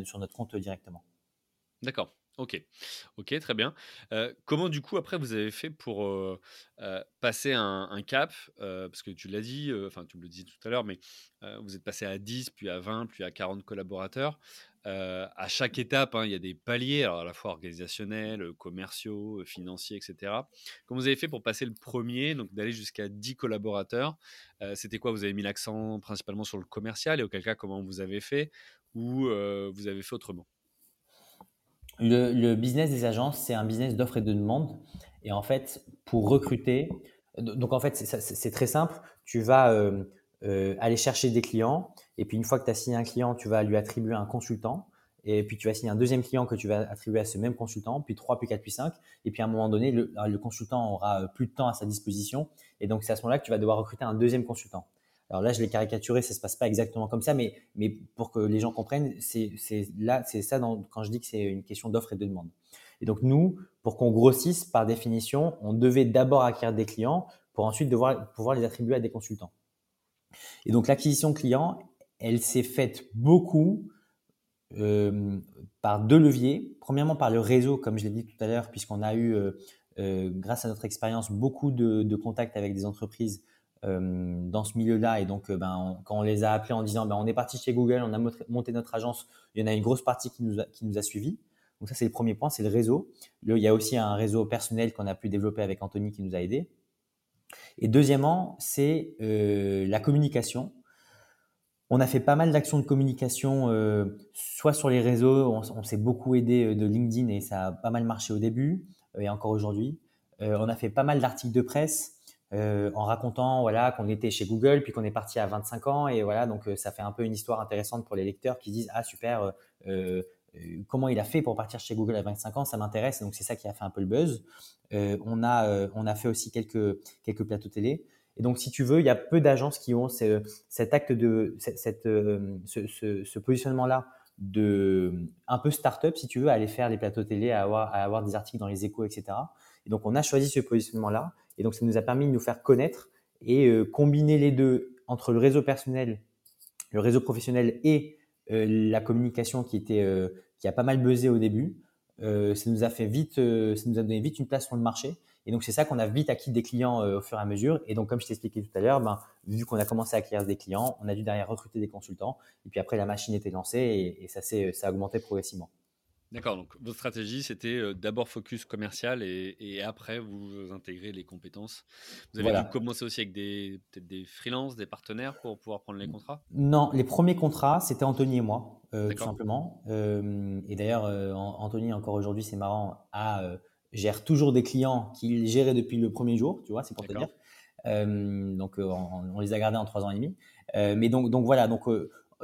sur notre compte directement. D'accord. Ok, ok, très bien. Euh, comment du coup après vous avez fait pour euh, passer un, un cap Parce que tu l'as dit, enfin tu me le dis tout à l'heure, mais vous êtes passé à 10, puis à 20, puis à 40 collaborateurs. À chaque étape, hein, il y a des paliers, alors à la fois organisationnels, commerciaux, financiers, etc. Comment vous avez fait pour passer le premier, donc d'aller jusqu'à 10 collaborateurs C'était quoi? Vous avez mis l'accent principalement sur le commercial et auquel cas, comment vous avez fait Ou vous avez fait autrement? Le, business des agences, c'est un business d'offres et de demandes. Et en fait, pour recruter, donc en fait, c'est très simple. Tu vas aller chercher des clients et puis une fois que tu as signé un client, tu vas lui attribuer un consultant. Et puis tu vas signer un deuxième client que tu vas attribuer à ce même consultant, puis trois, puis quatre, puis cinq. Et puis à un moment donné, le, le consultant aura euh, plus de temps à sa disposition. Et donc c'est à ce moment-là que tu vas devoir recruter un deuxième consultant. Alors là, je l'ai caricaturé, ça se passe pas exactement comme ça, mais, mais pour que les gens comprennent, c'est là, c'est ça dans, quand je dis que c'est une question d'offre et de demande. Et donc nous, pour qu'on grossisse, par définition, on devait d'abord acquérir des clients pour ensuite devoir pouvoir les attribuer à des consultants. Et donc l'acquisition client, elle s'est faite beaucoup euh, par deux leviers. Premièrement, par le réseau, comme je l'ai dit tout à l'heure, puisqu'on a eu, euh, euh, grâce à notre expérience, beaucoup de, contacts avec des entreprises dans ce milieu-là. Et donc, ben, quand on les a appelés en disant ben, on est parti chez Google, on a monté notre agence, il y en a une grosse partie qui nous a, qui nous a suivis. Donc ça, c'est le premier point, c'est le réseau. il y a aussi un réseau personnel qu'on a pu développer avec Anthony qui nous a aidés. Et deuxièmement, c'est la communication. On a fait pas mal d'actions de communication, euh, soit sur les réseaux, on, s'est beaucoup aidé euh, de LinkedIn et ça a pas mal marché au début euh, et encore aujourd'hui. on a fait pas mal d'articles de presse en racontant voilà qu'on était chez Google puis qu'on est parti à 25 ans et voilà donc ça fait un peu une histoire intéressante pour les lecteurs qui disent ah super comment il a fait pour partir chez Google à 25 ans ça m'intéresse donc c'est ça qui a fait un peu le buzz. on a on a fait aussi quelques quelques plateaux télé. Et donc, si tu veux, il y a peu d'agences qui ont cet acte de, cette, euh, ce, positionnement-là de un peu start-up, si tu veux, à aller faire des plateaux télé, à avoir, avoir des articles dans les échos, etc. Et donc, on a choisi ce positionnement-là. Et donc, ça nous a permis de nous faire connaître et euh, combiner les deux entre le réseau personnel, le réseau professionnel et euh, la communication qui était qui a pas mal buzzé au début. ça nous a fait vite, ça nous a donné vite une place sur le marché. Et donc, c'est ça qu'on a vite acquis des clients au fur et à mesure. Et donc, comme je t'expliquais tout à l'heure, ben, vu qu'on a commencé à acquérir des clients, on a dû derrière recruter des consultants. Et puis après, la machine était lancée et, et ça, ça a augmenté progressivement. D'accord, donc votre stratégie, c'était d'abord focus commercial et, après vous intégrez les compétences. Vous avez dû commencer aussi avec des, peut-être des freelances, des partenaires pour pouvoir prendre les contrats? Non, les premiers contrats, c'était Anthony et moi, tout simplement. et d'ailleurs, Anthony, encore aujourd'hui, c'est marrant, a, gère toujours des clients qu'il gérait depuis le premier jour, tu vois, c'est pour te dire. donc, on, on, les a gardés en trois ans et demi. mais donc, donc voilà, donc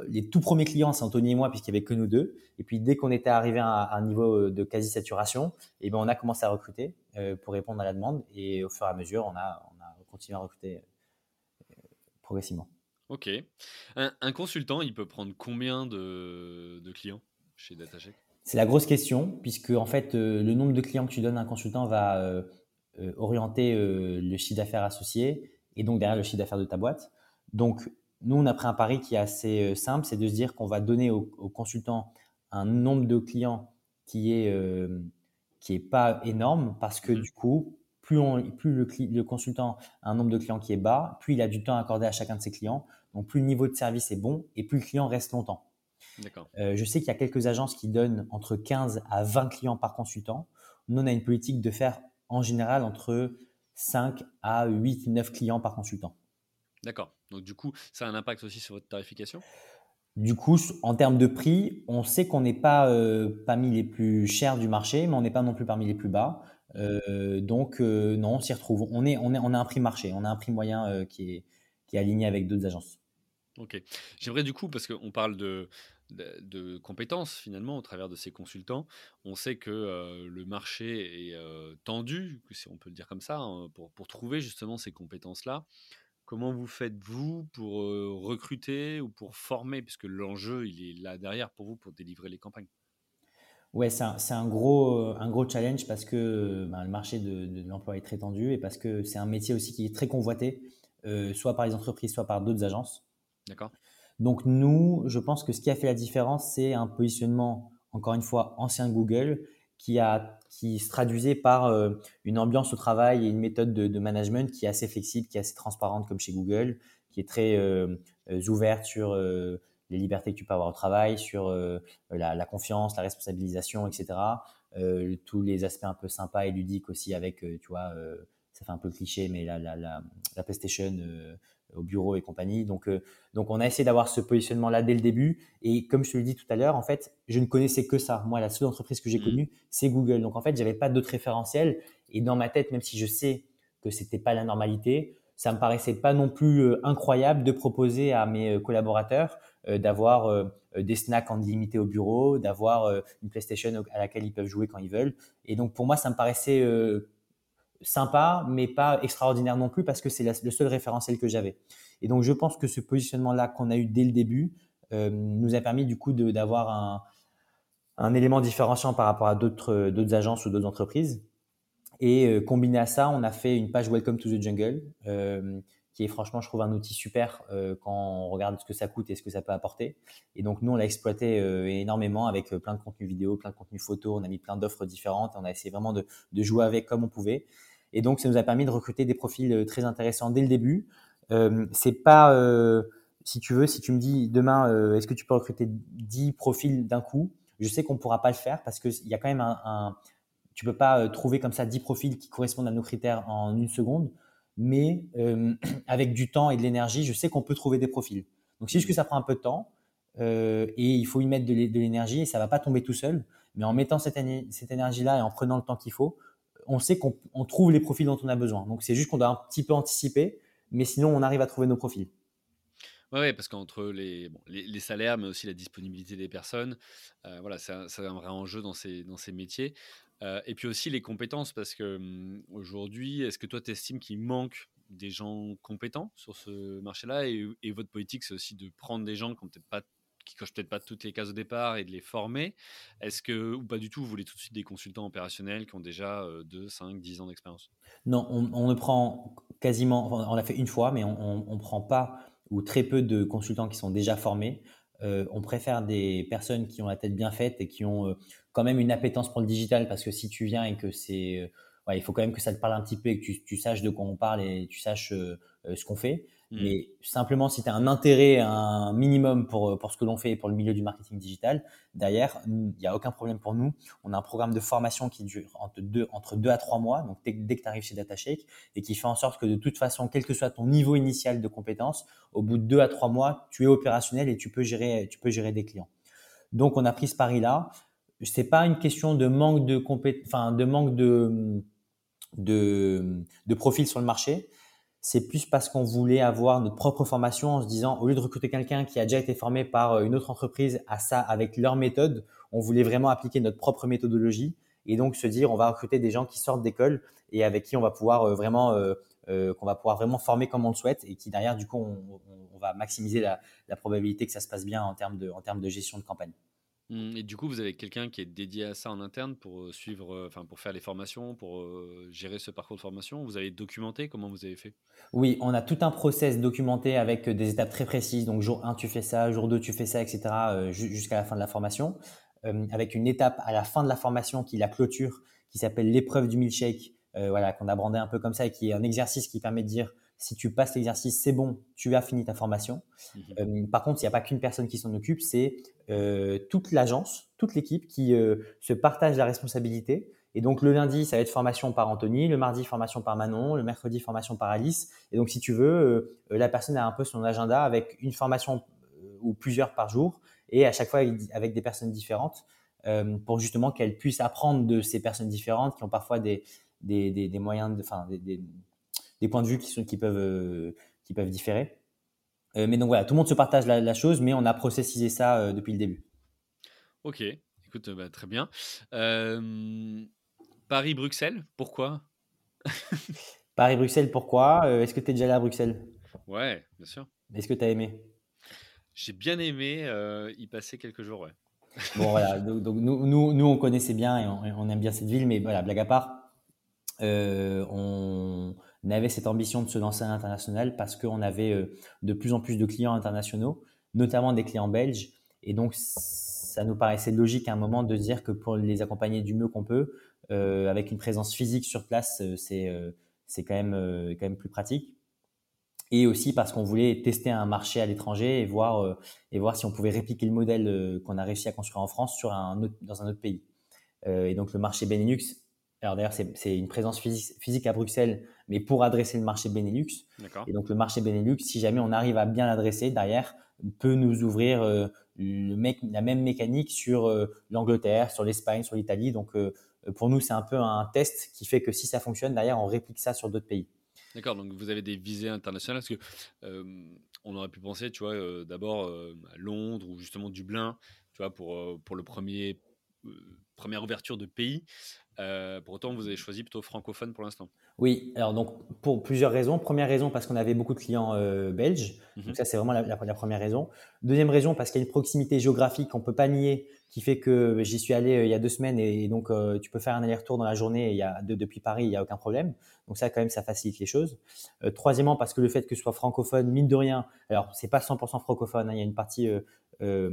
les tout premiers clients, c'est Anthony et moi, puisqu'il n'y avait que nous deux. Et puis, dès qu'on était arrivé à un niveau euh, de quasi-saturation, eh ben, on a commencé à recruter euh, pour répondre à la demande. Et au fur et à mesure, on a, on a continué à recruter euh, progressivement. Ok. Un, consultant, il peut prendre combien de, clients chez DataCheck C'est la grosse question, puisque en fait, le nombre de clients que tu donnes à un consultant va orienter le chiffre d'affaires associé et donc derrière le chiffre d'affaires de ta boîte. Donc, nous, on a pris un pari qui est assez euh, simple, c'est de se dire qu'on va donner aux, consultants un nombre de clients qui est euh, qui est pas énorme parce que mmh. du coup, plus, on, plus le, le, consultant a un nombre de clients qui est bas, plus il a du temps à accorder à chacun de ses clients, donc plus le niveau de service est bon et plus le client reste longtemps. Euh, je sais qu'il y a quelques agences qui donnent entre 15 à 20 clients par consultant. Nous, on a une politique de faire en général entre 5 à 8, 9 clients par consultant. D'accord. Donc du coup, ça a un impact aussi sur votre tarification? Du coup, en termes de prix, on sait qu'on n'est pas euh, parmi les plus chers du marché, mais on n'est pas non plus parmi les plus bas. Euh, donc euh, non, on s'y retrouve. On, est, on, est, on a un prix marché, on a un prix moyen qui, est, qui est aligné avec d'autres agences. Ok. J'aimerais du coup, parce qu'on parle de, de, compétences finalement au travers de ces consultants. On sait que le marché est tendu, si on peut le dire comme ça, hein, pour, pour, trouver justement ces compétences-là. Comment vous faites-vous pour recruter ou pour former? Puisque l'enjeu, il est là derrière pour vous pour délivrer les campagnes. Ouais, c'est un, gros, un gros challenge parce que ben, le marché de, l'emploi est très tendu et parce que c'est un métier aussi qui est très convoité, soit par les entreprises, soit par d'autres agences. D'accord. Donc nous, je pense que ce qui a fait la différence, c'est un positionnement, encore une fois, ancien Google, qui, a, qui se traduisait par euh, une ambiance au travail et une méthode de, management qui est assez flexible, qui est assez transparente comme chez Google, qui est très euh, euh, ouverte sur les libertés que tu peux avoir au travail, sur la, confiance, la responsabilisation, etc. tous les aspects un peu sympas et ludiques aussi avec, tu vois, ça fait un peu cliché, mais la PlayStation au bureau et compagnie. Donc, euh, donc on a essayé d'avoir ce positionnement-là dès le début. Et comme je te l'ai dit tout à l'heure, en fait, je ne connaissais que ça. Moi, la seule entreprise que j'ai mmh. connue, c'est Google. Donc, en fait, j'avais pas d'autres référentiels. Et dans ma tête, même si je sais que c'était pas la normalité, ça me paraissait pas non plus euh, incroyable de proposer à mes euh, collaborateurs d'avoir des snacks en illimité au bureau, d'avoir une PlayStation à laquelle ils peuvent jouer quand ils veulent. Et donc, pour moi, ça me paraissait sympa, mais pas extraordinaire non plus parce que c'est le seul référentiel que j'avais. Et donc, je pense que ce positionnement-là qu'on a eu dès le début euh, nous a permis du coup d'avoir un, élément différenciant par rapport à d'autres agences ou d'autres entreprises. Et euh, combiné à ça, on a fait une page Welcome to the Jungle, euh, qui est franchement, je trouve, un outil super quand on regarde ce que ça coûte et ce que ça peut apporter. Et donc, nous, on l'a exploité énormément avec plein de contenus vidéo, plein de contenus photos, on a mis plein d'offres différentes, on a essayé vraiment de jouer avec comme on pouvait. Et donc, ça nous a permis de recruter des profils euh, très intéressants dès le début. Euh, c'est pas, euh, si tu veux, si tu me dis demain, euh, est-ce que tu peux recruter 10 profils d'un coup Je sais qu'on pourra pas le faire parce qu'il y a quand même un, un tu peux pas trouver comme ça 10 profils qui correspondent à nos critères en une seconde. Mais avec du temps et de l'énergie, je sais qu'on peut trouver des profils. Donc, c'est juste que ça prend un peu de temps. Et il faut y mettre de l'énergie et ça va pas tomber tout seul. Mais en mettant cette énergie-là et en prenant le temps qu'il faut, on sait qu'on trouve les profils dont on a besoin. Donc c'est juste qu'on doit un petit peu anticiper, mais sinon on arrive à trouver nos profils. Oui, parce qu'entre les, salaires, mais aussi la disponibilité des personnes, euh, voilà, c'est un, un, vrai enjeu dans ces, métiers. Euh, et puis aussi les compétences, parce que hum, aujourd'hui, est-ce que toi, tu estimes qu'il manque des gens compétents sur ce marché-là? Et, et, votre politique, c'est aussi de prendre des gens qui n'ont peut-être pas qui cochent peut-être pas toutes les cases au départ et de les former Est-ce que, ou pas du tout, vous voulez tout de suite des consultants opérationnels qui ont déjà 2, 5, 10 ans d'expérience? Non, on, ne prend quasiment, on l'a fait une fois, mais on ne prend pas ou très peu de consultants qui sont déjà formés. on préfère des personnes qui ont la tête bien faite et qui ont quand même une appétence pour le digital parce que si tu viens et que c'est il faut quand même que ça te parle un petit peu et que tu, saches de quoi on parle et tu saches ce qu'on fait. Mm. Mais simplement, si tu as un intérêt, un minimum pour, pour ce que l'on fait et pour le milieu du marketing digital, derrière, il n'y a aucun problème pour nous. On a un programme de formation qui dure entre deux, entre deux à trois mois, donc dès, que tu arrives chez DataShake, et qui fait en sorte que de toute façon, quel que soit ton niveau initial de compétences, au bout de deux à trois mois, tu es opérationnel et tu peux gérer, tu peux gérer des clients. Donc, on a pris ce pari-là. C'est pas une question de manque de enfin, de manque de, de, de profil sur le marché c'est plus parce qu'on voulait avoir notre propre formation en se disant, au lieu de recruter quelqu'un qui a déjà été formé par euh, une autre entreprise à ça avec leur méthode, on voulait vraiment appliquer notre propre méthodologie et donc se dire, on va recruter des gens qui sortent d'école et avec qui on va pouvoir euh, vraiment, euh, qu'on va pouvoir vraiment former comme on le souhaite et qui derrière, du coup, on, va maximiser la, la, probabilité que ça se passe bien en termes de, en termes de gestion de campagne. Mmh, et du coup, vous avez quelqu'un qui est dédié à ça en interne pour suivre, enfin pour faire les formations, pour gérer ce parcours de formation? Vous avez documenté comment vous avez fait? Oui, on a tout un process documenté avec des étapes très précises. Donc jour 1, tu fais ça, jour 2, tu fais ça, etc. jusqu'à la fin de la formation. avec une étape à la fin de la formation qui la clôture, qui s'appelle l'épreuve du milkshake, voilà, qu'on a brandé un peu comme ça et qui est un exercice qui permet de dire si tu passes l'exercice, c'est bon, tu as fini ta formation. Mhm. Euh, par contre, il n'y a pas qu'une personne qui s'en occupe, c'est euh, toute l'agence, toute l'équipe qui euh, se partage la responsabilité. Et donc le lundi, ça va être formation par Anthony, le mardi, formation par Manon, le mercredi, formation par Alice. Et donc si tu veux, la personne a un peu son agenda avec une formation ou plusieurs par jour, et à chaque fois avec des personnes différentes, pour justement qu'elle puisse apprendre de ces personnes différentes qui ont parfois des, des, des, moyens, de, enfin, des, des points de vue qui, sont, qui, peuvent, euh, qui peuvent différer. Euh, mais donc voilà, tout le monde se partage la, chose, mais on a processisé ça euh, depuis le début. Ok, écoute, bah, très bien. Paris-Bruxelles, pourquoi? Paris-Bruxelles, pourquoi? Est-ce que tu es déjà allé à Bruxelles? Ouais, bien sûr. Est-ce que tu as aimé? J'ai bien aimé y passer quelques jours, ouais. Bon, voilà, donc, nous, nous, nous, on connaissait bien et on, on, aime bien cette ville, mais voilà, blague à part, on, avait cette ambition de se lancer à l'international parce qu'on avait euh, de plus en plus de clients internationaux, notamment des clients belges. Et donc, ça nous paraissait logique à un moment de dire que pour les accompagner du mieux qu'on peut, euh, avec une présence physique sur place, euh, c'est quand, même quand même plus pratique. Et aussi parce qu'on voulait tester un marché à l'étranger et voir, et voir si on pouvait répliquer le modèle qu'on a réussi à construire en France dans un autre pays. et donc le marché Benelux, alors d'ailleurs c'est une présence physique à Bruxelles, mais pour adresser le marché Benelux. Et donc le marché Benelux, si jamais on arrive à bien l'adresser, derrière, peut nous ouvrir euh, le mec, la même mécanique sur euh, l'Angleterre, sur l'Espagne, sur l'Italie. Donc euh, pour nous, c'est un peu un test qui fait que si ça fonctionne, derrière, on réplique ça sur d'autres pays. D'accord, donc vous avez des visées internationales parce que on aurait pu penser, tu vois, d'abord à Londres ou justement Dublin, tu vois, pour, pour le premier première ouverture de pays. Euh, pour autant, vous avez choisi plutôt francophone pour l'instant. Oui, alors donc pour plusieurs raisons. Première raison parce qu'on avait beaucoup de clients euh, belges. Donc mhm. ça c'est vraiment la, première raison. Deuxième raison parce qu'il y a une proximité géographique qu'on peut pas nier qui fait que j'y suis allé euh, il y a deux semaines et, donc tu peux faire un aller-retour dans la journée il y a, depuis Paris, il n'y a aucun problème. Donc ça quand même ça facilite les choses. troisièmement parce que le fait que ce soit francophone, mine de rien, alors c'est pas 100% francophone, hein, il y a une partie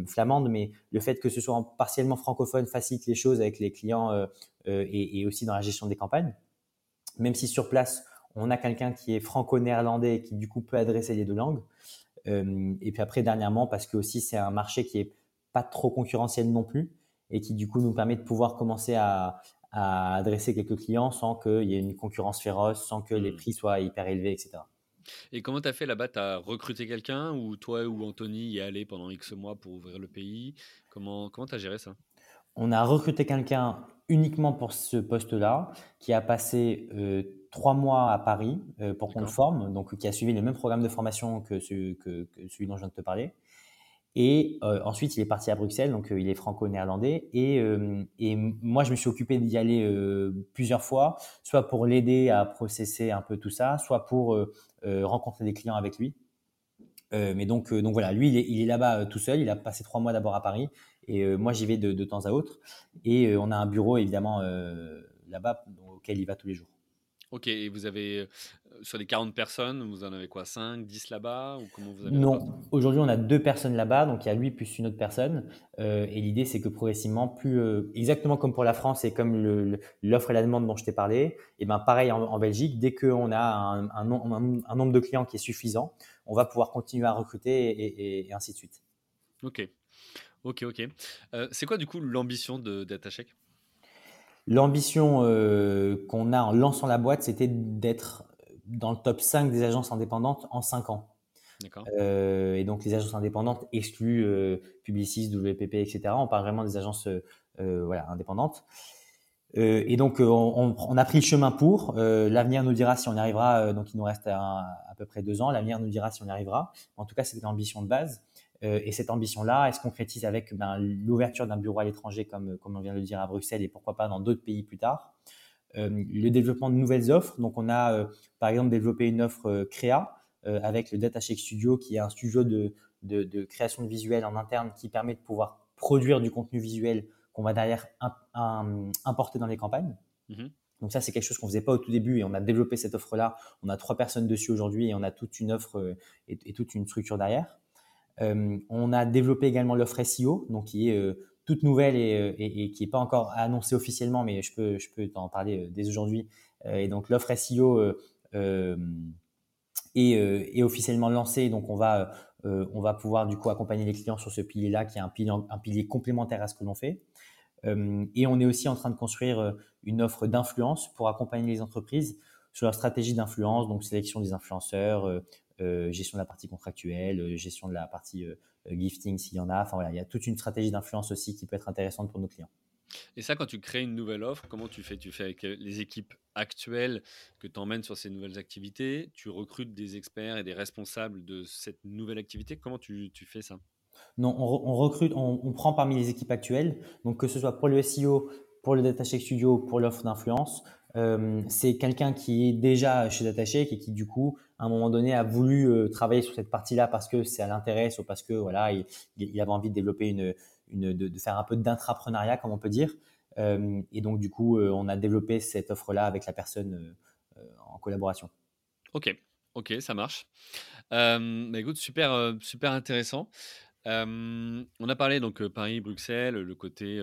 flamande, mais le fait que ce soit partiellement francophone facilite les choses avec les clients et, et aussi dans la gestion des campagnes même si sur place, on a quelqu'un qui est franco-néerlandais et qui du coup peut adresser les deux langues. Euh, et puis après, dernièrement, parce que aussi c'est un marché qui est pas trop concurrentiel non plus et qui du coup nous permet de pouvoir commencer à, adresser quelques clients sans qu'il y ait une concurrence féroce, sans que les hmm. prix soient hyper élevés, etc. Et comment tu as fait là-bas? Tu as recruté quelqu'un ou toi ou Anthony y est allé pendant X mois pour ouvrir le pays? Comment tu as géré ça? On a recruté quelqu'un uniquement pour ce poste-là, qui a passé euh, trois mois à Paris euh, pour qu'on le forme, donc qui a suivi le même programme de formation que, celui dont je viens de te parler. Et euh, ensuite, il est parti à Bruxelles, donc il est franco-néerlandais. Et, et, moi, je me suis occupé d'y aller plusieurs fois, soit pour l'aider à processer un peu tout ça, soit pour rencontrer des clients avec lui. mais donc, donc voilà, lui, il est, est là-bas tout seul. Il a passé trois mois d'abord à Paris et euh, moi, j'y vais de, temps à autre. Et euh, on a un bureau, évidemment, euh, là-bas, auquel il va tous les jours. Ok, et vous avez, sur les 40 personnes, vous en avez quoi 5, 10 là-bas ou comment vous avez Non, aujourd'hui on a deux personnes là-bas, donc il y a lui plus une autre personne. et l'idée c'est que progressivement, plus exactement comme pour la France et comme l'offre et la demande dont je t'ai parlé, et ben pareil en, Belgique, dès qu'on a un, un, nombre de clients qui est suffisant, on va pouvoir continuer à recruter et, ainsi de suite. Ok, ok, ok. c'est quoi du coup l'ambition de DataCheck L'ambition euh, qu'on a en lançant la boîte, c'était d'être dans le top 5 des agences indépendantes en 5 ans. Euh, et donc les agences indépendantes excluent euh, Publicis, WPP, etc. On parle vraiment des agences voilà, indépendantes. et donc on, a pris le chemin pour. L'avenir nous dira si on y arrivera. donc il nous reste à, à peu près deux ans. L'avenir nous dira si on y arrivera. En tout cas, c'était l'ambition de base. Euh, et cette ambition-là, elle se concrétise avec ben, l'ouverture d'un bureau à l'étranger, comme, comme on vient de le dire à Bruxelles, et pourquoi pas dans d'autres pays plus tard. Euh, le développement de nouvelles offres. Donc, on a euh, par exemple développé une offre créa avec le DataShake Studio, qui est un studio de, de, de, création de visuels en interne qui permet de pouvoir produire du contenu visuel qu'on va derrière importer dans les campagnes. Mm-hmm. Donc ça, c'est quelque chose qu'on faisait pas au tout début et on a développé cette offre-là. On a trois personnes dessus aujourd'hui et on a toute une offre et, et toute une structure derrière. Euh, on a développé également l'offre SEO, donc qui est euh, toute nouvelle euh, et, qui n'est pas encore annoncée officiellement, mais je peux, t'en parler dès aujourd'hui. et donc l'offre SEO est, officiellement lancée, donc on va, pouvoir du coup accompagner les clients sur ce pilier-là, qui est un pilier, complémentaire à ce que l'on fait. et on est aussi en train de construire une offre d'influence pour accompagner les entreprises sur leur stratégie d'influence, donc sélection des influenceurs, euh, gestion de la partie contractuelle, euh, gestion de la partie euh, gifting s'il y en a. Enfin voilà, il y a toute une stratégie d'influence aussi qui peut être intéressante pour nos clients. Et ça, quand tu crées une nouvelle offre, comment tu fais? Tu fais avec les équipes actuelles que tu emmènes sur ces nouvelles activités? Tu recrutes des experts et des responsables de cette nouvelle activité? Comment tu, tu fais ça? Non, on, recrute, on, prend parmi les équipes actuelles, donc que ce soit pour le SEO, pour le DataShake Studio, pour l'offre d'influence, euh, c'est quelqu'un qui est déjà chez DataShake et qui du coup, à un moment donné, a voulu euh, travailler sur cette partie-là parce que ça l'intéresse ou parce que voilà, il, avait envie de développer une, de, faire un peu d'intrapreneuriat, comme on peut dire. Euh, et donc du coup, on a développé cette offre-là avec la personne en collaboration. Ok, ok, ça marche. Bah, écoute, super, super intéressant on a parlé donc Paris, Bruxelles, le côté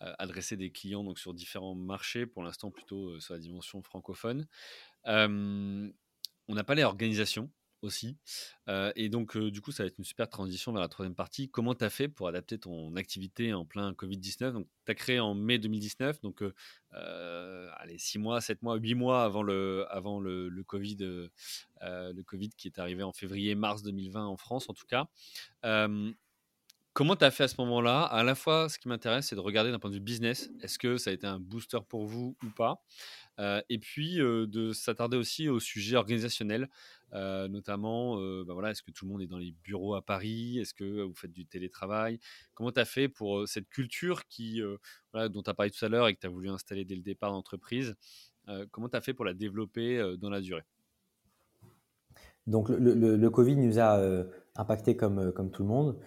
adresser des clients donc sur différents marchés, pour l'instant plutôt sur la dimension francophone. on n'a pas les aussi. et donc, du coup, ça va être une super transition vers la troisième partie. Comment tu as fait pour adapter ton activité en plein Covid-19 Donc, tu as créé en mai 2019, donc, allez, 6 mois, 7 mois, 8 mois avant le, avant le COVID, le COVID qui est arrivé en février-mars 2020 en France, en tout cas. Comment tu as fait à ce moment-là? À la fois, ce qui m'intéresse, c'est de regarder d'un point de vue business. Est-ce que ça a été un booster pour vous ou pas? Et puis, de s'attarder aussi au sujet organisationnel. Euh, notamment, euh, bah voilà, est-ce que tout le monde est dans les bureaux à Paris? Est-ce que vous faites du télétravail? Comment tu as fait pour euh, cette culture qui, dont tu as parlé tout à l'heure et que tu as voulu installer dès le départ d'entreprise Comment tu as fait pour la développer dans la durée? Donc, le, Covid nous a impacté comme, comme tout le monde,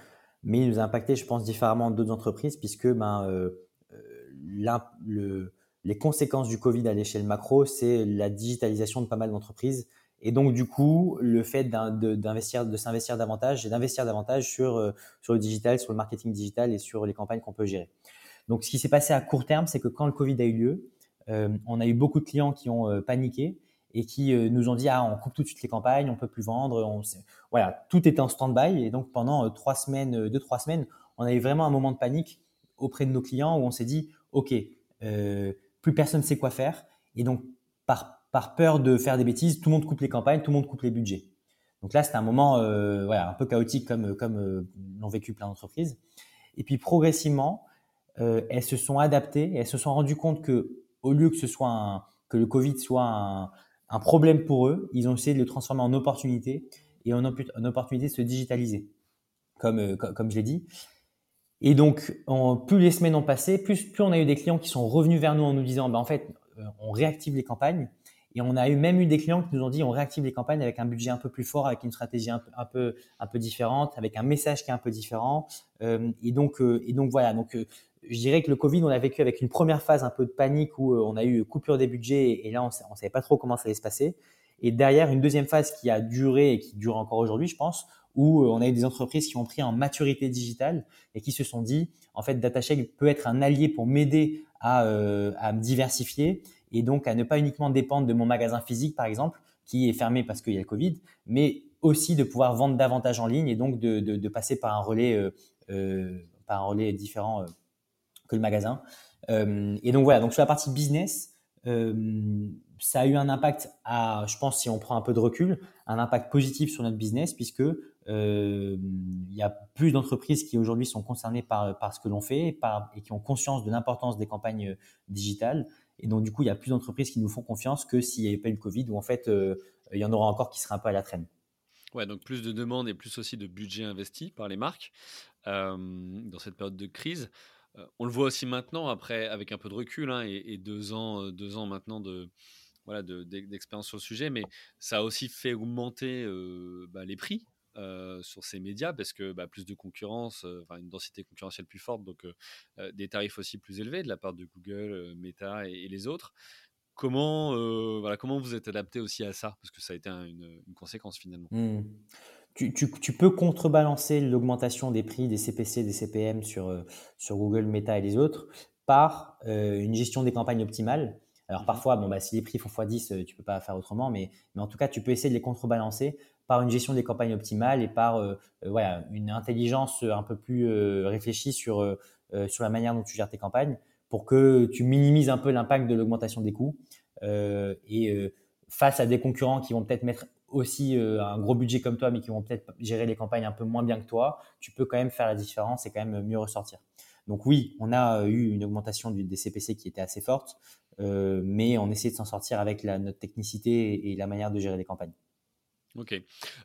mais il nous a impacté, je pense, différemment d'autres entreprises, puisque ben, le, les conséquences du Covid à l'échelle macro, c'est la digitalisation de pas mal d'entreprises et donc, du coup, le fait d'investir, de s'investir davantage et d'investir davantage sur, euh, sur le digital, sur le marketing digital et sur les campagnes qu'on peut gérer. Donc, ce qui s'est passé à court terme, c'est que quand le Covid a eu lieu, euh, on a eu beaucoup de clients qui ont euh, paniqué et qui nous ont dit ah on coupe tout de suite les campagnes, on peut plus vendre, on, voilà tout était en stand-by et donc pendant trois semaines, deux trois semaines, on a eu vraiment un moment de panique auprès de nos clients où on s'est dit ok plus personne sait quoi faire et donc par par peur de faire des bêtises, tout le monde coupe les campagnes, tout le monde coupe les budgets. Donc là, c'était un moment euh, voilà, un peu chaotique comme, comme euh, l'ont vécu plein d'entreprises. Et puis progressivement, euh, elles se sont adaptées, elles se sont rendues compte que au lieu que ce soit un, que le Covid soit un, problème pour eux, ils ont essayé de le transformer en opportunité et en, en opportunité de se digitaliser, comme, comme, je l'ai dit. Et donc, plus les semaines ont passé, plus, plus on a eu des clients qui sont revenus vers nous en nous disant, bah, en fait, euh, on réactive les campagnes et on a eu même eu des clients qui nous ont dit on réactive les campagnes avec un budget un peu plus fort, avec une stratégie un peu, un peu, différente, avec un message qui est un peu différent. Euh, et donc, euh, et donc voilà. Donc, euh, je dirais que le Covid, on l'a vécu avec une première phase un peu de panique où on a eu coupure des budgets et là, on ne savait pas trop comment ça allait se passer. Et derrière, une deuxième phase qui a duré et qui dure encore aujourd'hui, je pense, où on a eu des entreprises qui ont pris en maturité digitale et qui se sont dit, en fait, DataShake peut être un allié pour m'aider à, à me diversifier et donc à ne pas uniquement dépendre de mon magasin physique, par exemple, qui est fermé parce qu'il y a le Covid, mais aussi de pouvoir vendre davantage en ligne et donc de, de, passer par un relais, euh, euh, par un relais différent euh, que le magasin. Euh, et donc voilà, donc sur la partie business, euh, ça a eu un impact à, je pense, si on prend un peu de recul, un impact positif sur notre business puisque il y a plus d'entreprises qui aujourd'hui sont concernées par, ce que l'on fait et qui ont conscience de l'importance des campagnes digitales. Et donc, du coup, il y a plus d'entreprises qui nous font confiance que s'il n'y avait pas eu le Covid, où en fait, il y en aura encore qui seraient un peu à la traîne. Ouais, donc plus de demandes et plus aussi de budget investi par les marques euh, dans cette période de crise. Euh, on le voit aussi maintenant, après, avec un peu de recul hein, et, deux, ans, euh, deux ans maintenant de, voilà, d'expérience sur le sujet, mais ça a aussi fait augmenter bah, les prix sur ces médias parce que bah, plus de concurrence, une densité concurrentielle plus forte, donc des tarifs aussi plus élevés de la part de Google, Meta et, les autres. Comment, euh, voilà, comment vous êtes adapté aussi à ça? Parce que ça a été une, conséquence finalement. Mmh. Tu, tu, tu, peux contrebalancer l'augmentation des prix des CPC, des CPM sur, euh, sur Google, Meta et les autres par euh, une gestion des campagnes optimales. Alors mmh parfois, bon, bah, si les prix font x10, tu peux pas faire autrement, mais, mais en tout cas, tu peux essayer de les contrebalancer par une gestion des campagnes optimales et par voilà, une intelligence un peu plus réfléchie sur, sur la manière dont tu gères tes campagnes pour que tu minimises un peu l'impact de l'augmentation des coûts. Euh, et euh, face à des concurrents qui vont peut-être mettre aussi euh, un gros budget comme toi, mais qui vont peut-être gérer les campagnes un peu moins bien que toi, tu peux quand même faire la différence et quand même mieux ressortir. Donc oui, on a eu une augmentation des CPC qui était assez forte, euh, mais on essaie de s'en sortir avec la, notre technicité et, la manière de gérer les campagnes. Ok.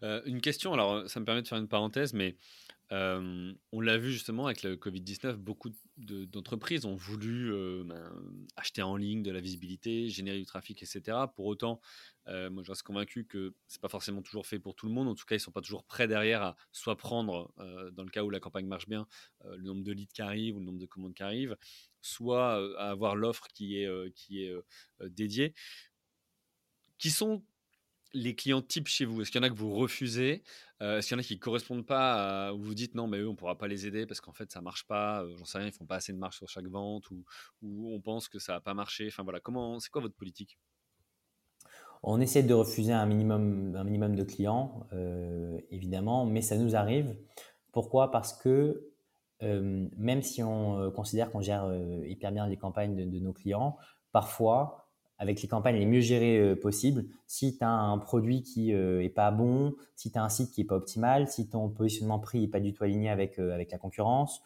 Une question, alors ça me permet de faire une parenthèse, mais on l'a vu justement avec le Covid-19, beaucoup d'entreprises ont voulu ben, acheter en ligne de la visibilité, générer du trafic, etc. Pour autant, moi je reste convaincu que c'est pas forcément toujours fait pour tout le monde. En tout cas, ils sont pas toujours prêts derrière à soit prendre, dans le cas où la campagne marche bien, le nombre de leads qui arrivent ou le nombre de commandes qui arrivent, soit à avoir l'offre qui est, qui est dédiée. Qui sont les clients types chez vous? Est-ce qu'il y en a que vous refusez? Euh, Est-ce qu'il y en a qui ne correspondent pas à, vous dites non, mais eux, on ne pourra pas les aider parce qu'en fait, ça ne marche pas, euh, j'en sais rien, ils font pas assez de marge sur chaque vente ou, on pense que ça va pas marché? Enfin voilà, comment, c'est quoi votre politique? On essaie de refuser un minimum, un minimum de clients, euh, évidemment, mais ça nous arrive. Pourquoi? Parce que même si on considère qu'on gère hyper bien les campagnes de nos clients, parfois, avec les campagnes les mieux gérées euh, possibles. Si tu as un produit qui euh, est pas bon, si tu as un site qui est pas optimal, si ton positionnement prix est pas du tout aligné avec, euh, la concurrence,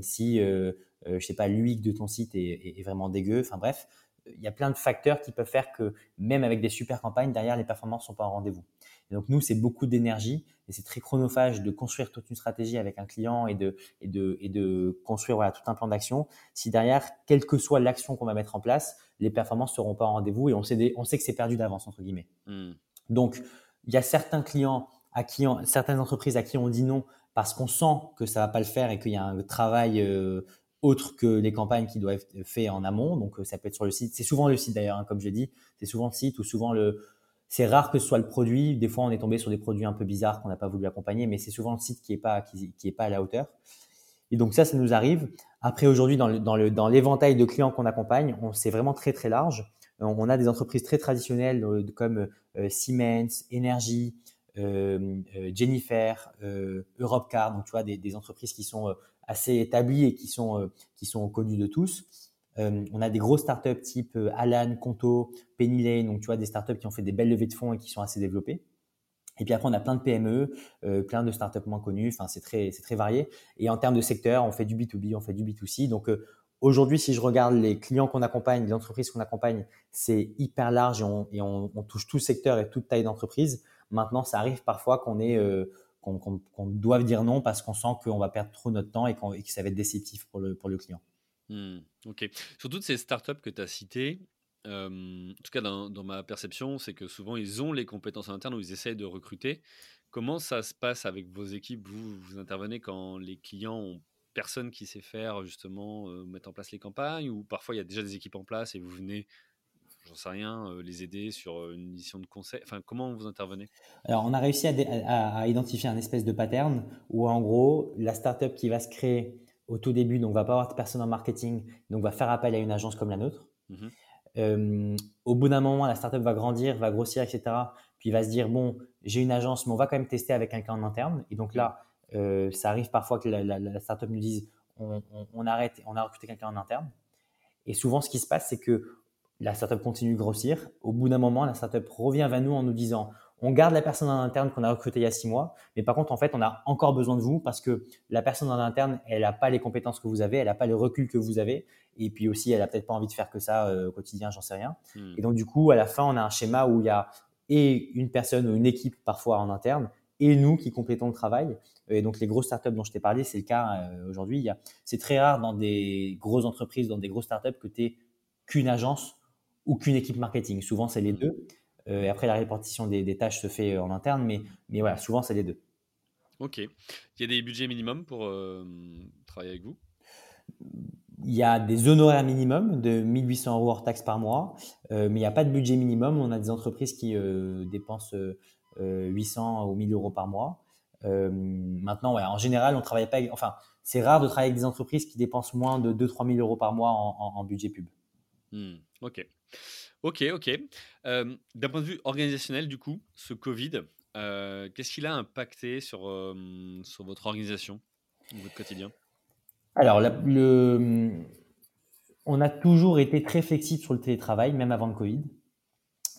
si je sais pas l'UX de ton site est, est, vraiment dégueu, enfin bref, il y a plein de facteurs qui peuvent faire que même avec des super campagnes, derrière les performances sont pas au rendez-vous. Et donc nous, c'est beaucoup d'énergie et c'est très chronophage de construire toute une stratégie avec un client et de, et de, et de construire voilà, tout un plan d'action. Si derrière, quelle que soit l'action qu'on va mettre en place, les performances seront pas au rendez-vous et on sait, on sait que c'est perdu d'avance, entre guillemets. Hmm. Donc, il y a certains clients à qui, certaines entreprises à qui on dit non parce qu'on sent que ça va pas le faire et qu'il y a un travail euh, autre que les campagnes qui doivent être faites en amont. Donc, euh, ça peut être sur le site. C'est souvent le site d'ailleurs, hein, comme je dis. C'est souvent le site ou souvent le, c'est rare que ce soit le produit. Des fois, on est tombé sur des produits un peu bizarres qu'on n'a pas voulu accompagner, mais c'est souvent le site qui est pas qui, pas à la hauteur. Et donc ça, ça nous arrive. Après, aujourd'hui, dans l'éventail de clients qu'on accompagne, on c'est vraiment très très large. On a des entreprises très traditionnelles euh, comme euh, Siemens, Energy, euh, Jennifer, Europcar. Donc tu vois des, des entreprises qui sont assez établies et qui sont qui sont connues de tous. Euh, on a des grosses startups type euh, Alan, Conto, Penny Lane, donc tu vois des startups qui ont fait des belles levées de fonds et qui sont assez développées. Et puis après, on a plein de PME, euh, plein de startups moins connues. Enfin, c'est très, c'est très varié. Et en termes de secteur, on fait du B2B, on fait du B2C. Donc aujourd'hui, si je regarde les clients qu'on accompagne, les entreprises qu'on accompagne, c'est hyper large et, on, touche tout secteur et toute taille d'entreprise. Maintenant, ça arrive parfois qu'on est qu'on doive dire non parce qu'on sent qu'on va perdre trop notre temps et, que ça va être déceptif pour le, pour le client. Mmh, ok. Sur toutes ces startups que tu as citées, en tout cas dans, ma perception, c'est que souvent ils ont les compétences en interne ou ils essayent de recruter. Comment ça se passe avec vos équipes? Vous, intervenez quand les clients ont personne qui sait faire justement mettre en place les campagnes ou parfois il y a déjà des équipes en place et vous venez j'en sais rien, euh, les aider sur euh, une mission de conseil? Enfin, comment vous intervenez? Alors, on a réussi à, identifier un espèce de pattern où, en gros, la startup qui va se créer au tout début, donc va pas avoir de personne en marketing, donc va faire appel à une agence comme la nôtre. Mmh euh, au bout d'un moment, la startup va grandir, va grossir, etc. Puis va se dire bon, j'ai une agence, mais on va quand même tester avec quelqu'un en interne. Et donc là, ça arrive parfois que la, la, startup nous dise on, on arrête, on a recruté quelqu'un en interne. Et souvent, ce qui se passe, c'est que la startup continue de grossir. Au bout d'un moment, la startup revient vers nous en nous disant on garde la personne en interne qu'on a recrutée il y a six mois, mais par contre, en fait, on a encore besoin de vous parce que la personne en interne, elle n'a pas les compétences que vous avez, elle n'a pas le recul que vous avez, et puis aussi, elle a peut-être pas envie de faire que ça euh, au quotidien, j'en sais rien. Hmm. Et donc, du coup, à la fin, on a un schéma où il y a et une personne ou une équipe parfois en interne, et nous qui complétons le travail. Et donc, les grosses startups dont je t'ai parlé, c'est le cas euh, aujourd'hui. C'est très rare dans des grosses entreprises, dans des grosses startups, que tu qu'une agence ou qu'une équipe marketing. Souvent, c'est les deux. Euh, et après, la répartition des, tâches se fait euh, en interne, mais, mais voilà, souvent, c'est les deux. Ok. Il y a des budgets minimums pour euh, travailler avec vous? Il y a des honoraires minimums de 1800 euros hors taxes par mois, mais il n'y a pas de budget minimum. On a des entreprises qui dépensent 800 ou 1000 euros par mois. maintenant, ouais, en général, on travaille pas. enfin, c'est rare de travailler avec des entreprises qui dépensent moins de 2-3 000 euros par mois en, budget pub. Hmm, ok. Ok, ok. D'un point de vue organisationnel, du coup, ce Covid, qu'est-ce qu'il a impacté sur, sur votre organisation, votre quotidien? Alors, le, on a toujours été très flexible sur le télétravail, même avant le Covid.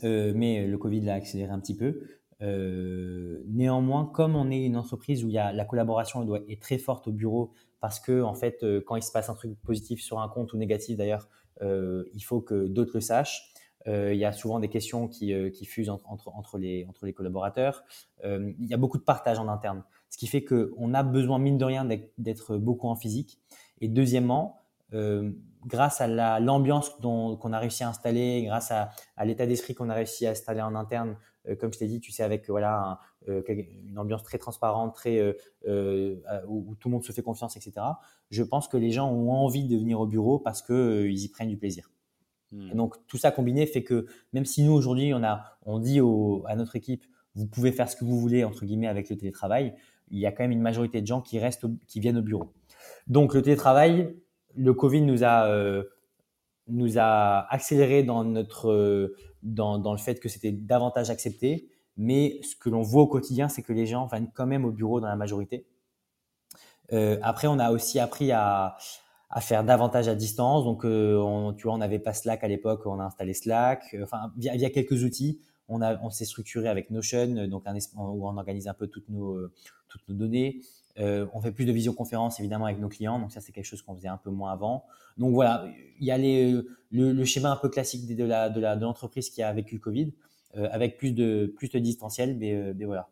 mais le Covid l'a accéléré un petit peu. néanmoins, comme on est une entreprise où il y a, la collaboration doit, est très forte au bureau, parce que en fait, quand il se passe un truc positif sur un compte ou négatif d'ailleurs, il faut que d'autres le sachent. Euh, il y a souvent des questions qui, euh, qui fusent entre, entre, les, entre les collaborateurs. Euh, il y a beaucoup de partage en interne, ce qui fait qu'on a besoin, mine de rien, d'être beaucoup en physique. Et deuxièmement, grâce à l'ambiance qu'on a réussi à installer, grâce à, à l'état d'esprit qu'on a réussi à installer en interne, comme je t'ai dit, tu sais, avec voilà une ambiance très transparente, très où, tout le monde se fait confiance, etc. Je pense que les gens ont envie de venir au bureau parce qu'ils y prennent du plaisir. Hmm. donc tout ça combiné fait que même si nous aujourd'hui on a on dit à notre équipe vous pouvez faire ce que vous voulez entre guillemets avec le télétravail, il y a quand même une majorité de gens qui restent qui viennent au bureau. Donc le télétravail, le Covid nous a euh, nous a accéléré dans notre dans, dans le fait que c'était davantage accepté, mais ce que l'on voit au quotidien, c'est que les gens viennent quand même au bureau dans la majorité. Euh, après, on a aussi appris à, à faire davantage à distance. Donc, euh, tu vois, on n'avait pas Slack à l'époque, on a installé Slack. Euh, enfin, via, quelques outils, on, on s'est structuré avec Notion, donc un, où on organise un peu toutes nos, euh, toutes nos données. on fait plus de visioconférence évidemment avec nos clients, donc ça c'est quelque chose qu'on faisait un peu moins avant. Donc voilà, il y a les, le, schéma un peu classique de, la, de, la, de l'entreprise qui a vécu le Covid, avec plus de, plus de distanciel, mais, mais voilà.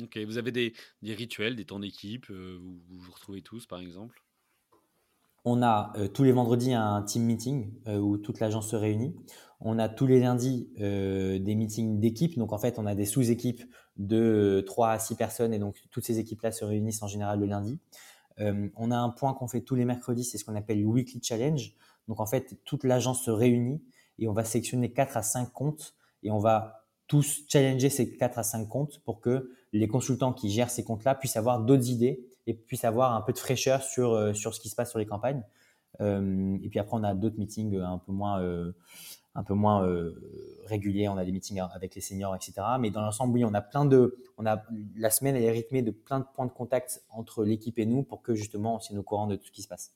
Ok, vous avez des, des rituels, des temps d'équipe, vous, vous vous retrouvez tous par exemple? On a euh, tous les vendredis un team meeting euh, où toute l'agence se réunit. On a tous les lundis euh, des meetings d'équipe. Donc en fait, on a des sous-équipes de 3 à 6 personnes et donc toutes ces équipes-là se réunissent en général le lundi. on a un point qu'on fait tous les mercredis, c'est ce qu'on appelle le weekly challenge. Donc en fait, toute l'agence se réunit et on va sélectionner 4 à 5 comptes et on va tous challenger ces 4 à 5 comptes pour que les consultants qui gèrent ces comptes-là puissent avoir d'autres idées et puisse avoir un peu de fraîcheur sur, euh, sur ce qui se passe sur les campagnes. Euh, et puis après, on a d'autres meetings euh, un peu moins, un peu moins réguliers. On a des meetings avec les seniors, etc. Mais dans l'ensemble, oui, on a plein de, on a la semaine est rythmée de plein de points de contact entre l'équipe et nous pour que justement on soit au courant de tout ce qui se passe.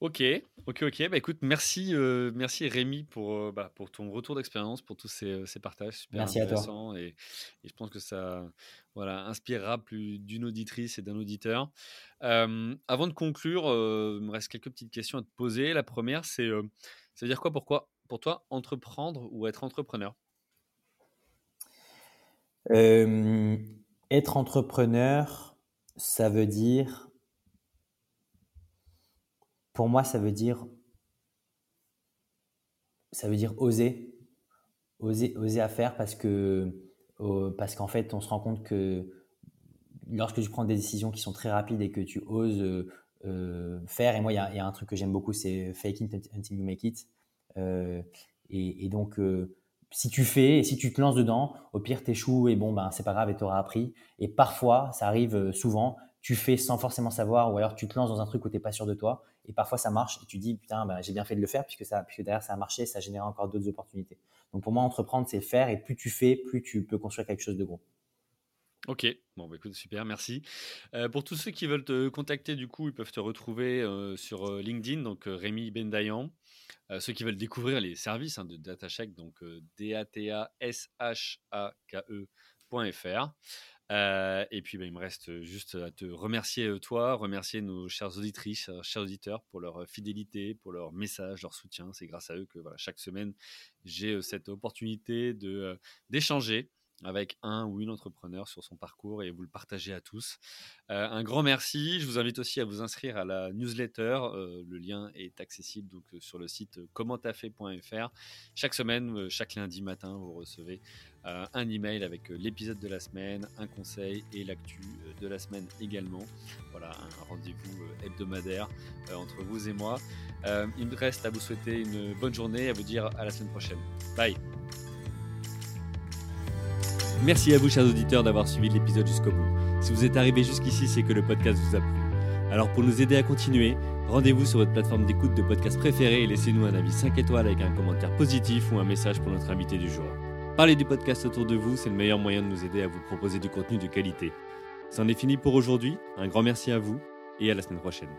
Ok, ok, ok. Bah écoute, merci, euh, merci Rémi pour, euh, bah, pour ton retour d'expérience, pour tous ces, euh, ces partages super merci intéressants. À toi. Et, et, je pense que ça voilà, inspirera plus d'une auditrice et d'un auditeur. avant de conclure, il me reste quelques petites questions à te poser. La première, c'est ça veut dire quoi pourquoi, pour toi entreprendre ou être entrepreneur? Être entrepreneur, ça veut dire pour moi, ça veut dire, ça veut dire oser, oser, oser à faire parce que, parce qu'en fait, on se rend compte que lorsque tu prends des décisions qui sont très rapides et que tu oses faire. Et moi, il y, a un truc que j'aime beaucoup, c'est fake it until you make it. Et, et, donc, si tu fais et si tu te lances dedans, au pire, t'échoues et bon, ben, c'est pas grave et t'auras appris. Et parfois, ça arrive euh, souvent, tu fais sans forcément savoir ou alors tu te lances dans un truc où t'es pas sûr de toi et parfois ça marche et tu dis putain, ben, j'ai bien fait de le faire puisque, ça, puisque derrière ça a marché, ça génère encore d'autres opportunités. Donc pour moi, entreprendre, c'est faire et plus tu fais, plus tu peux construire quelque chose de gros. Ok, bon bah écoute, super, merci. Euh, pour tous ceux qui veulent te contacter, du coup, ils peuvent te retrouver euh, sur LinkedIn, donc Rémi Bendayan. Euh, ceux qui veulent découvrir les services hein, de DataShack, donc euh, D-A-T-A-S-H-A-K-E.fr. Euh, et puis, bah, il me reste juste à te remercier, toi, remercier nos chères auditrices, chers auditeurs pour leur fidélité, pour leur message, leur soutien. C'est grâce à eux que voilà, chaque semaine, j'ai cette opportunité de d'échanger avec un ou une entrepreneur sur son parcours et vous le partagez à tous. Un grand merci. Je vous invite aussi à vous inscrire à la newsletter. Le lien est accessible donc sur le site commenttafait.fr. Chaque semaine, chaque lundi matin, vous recevez un email avec l'épisode de la semaine, un conseil et l'actu de la semaine également. Voilà, un rendez-vous hebdomadaire entre vous et moi. il me reste à vous souhaiter une bonne journée et à vous dire à la semaine prochaine. Bye Merci à vous, chers auditeurs, d'avoir suivi l'épisode jusqu'au bout. Si vous êtes arrivé jusqu'ici, c'est que le podcast vous a plu. Alors, pour nous aider à continuer, rendez-vous sur votre plateforme d'écoute de podcast préférée et laissez-nous un avis 5 étoiles avec un commentaire positif ou un message pour notre invité du jour. Parlez du podcast autour de vous, c'est le meilleur moyen de nous aider à vous proposer du contenu de qualité. C'en est fini pour aujourd'hui. Un grand merci à vous et à la semaine prochaine.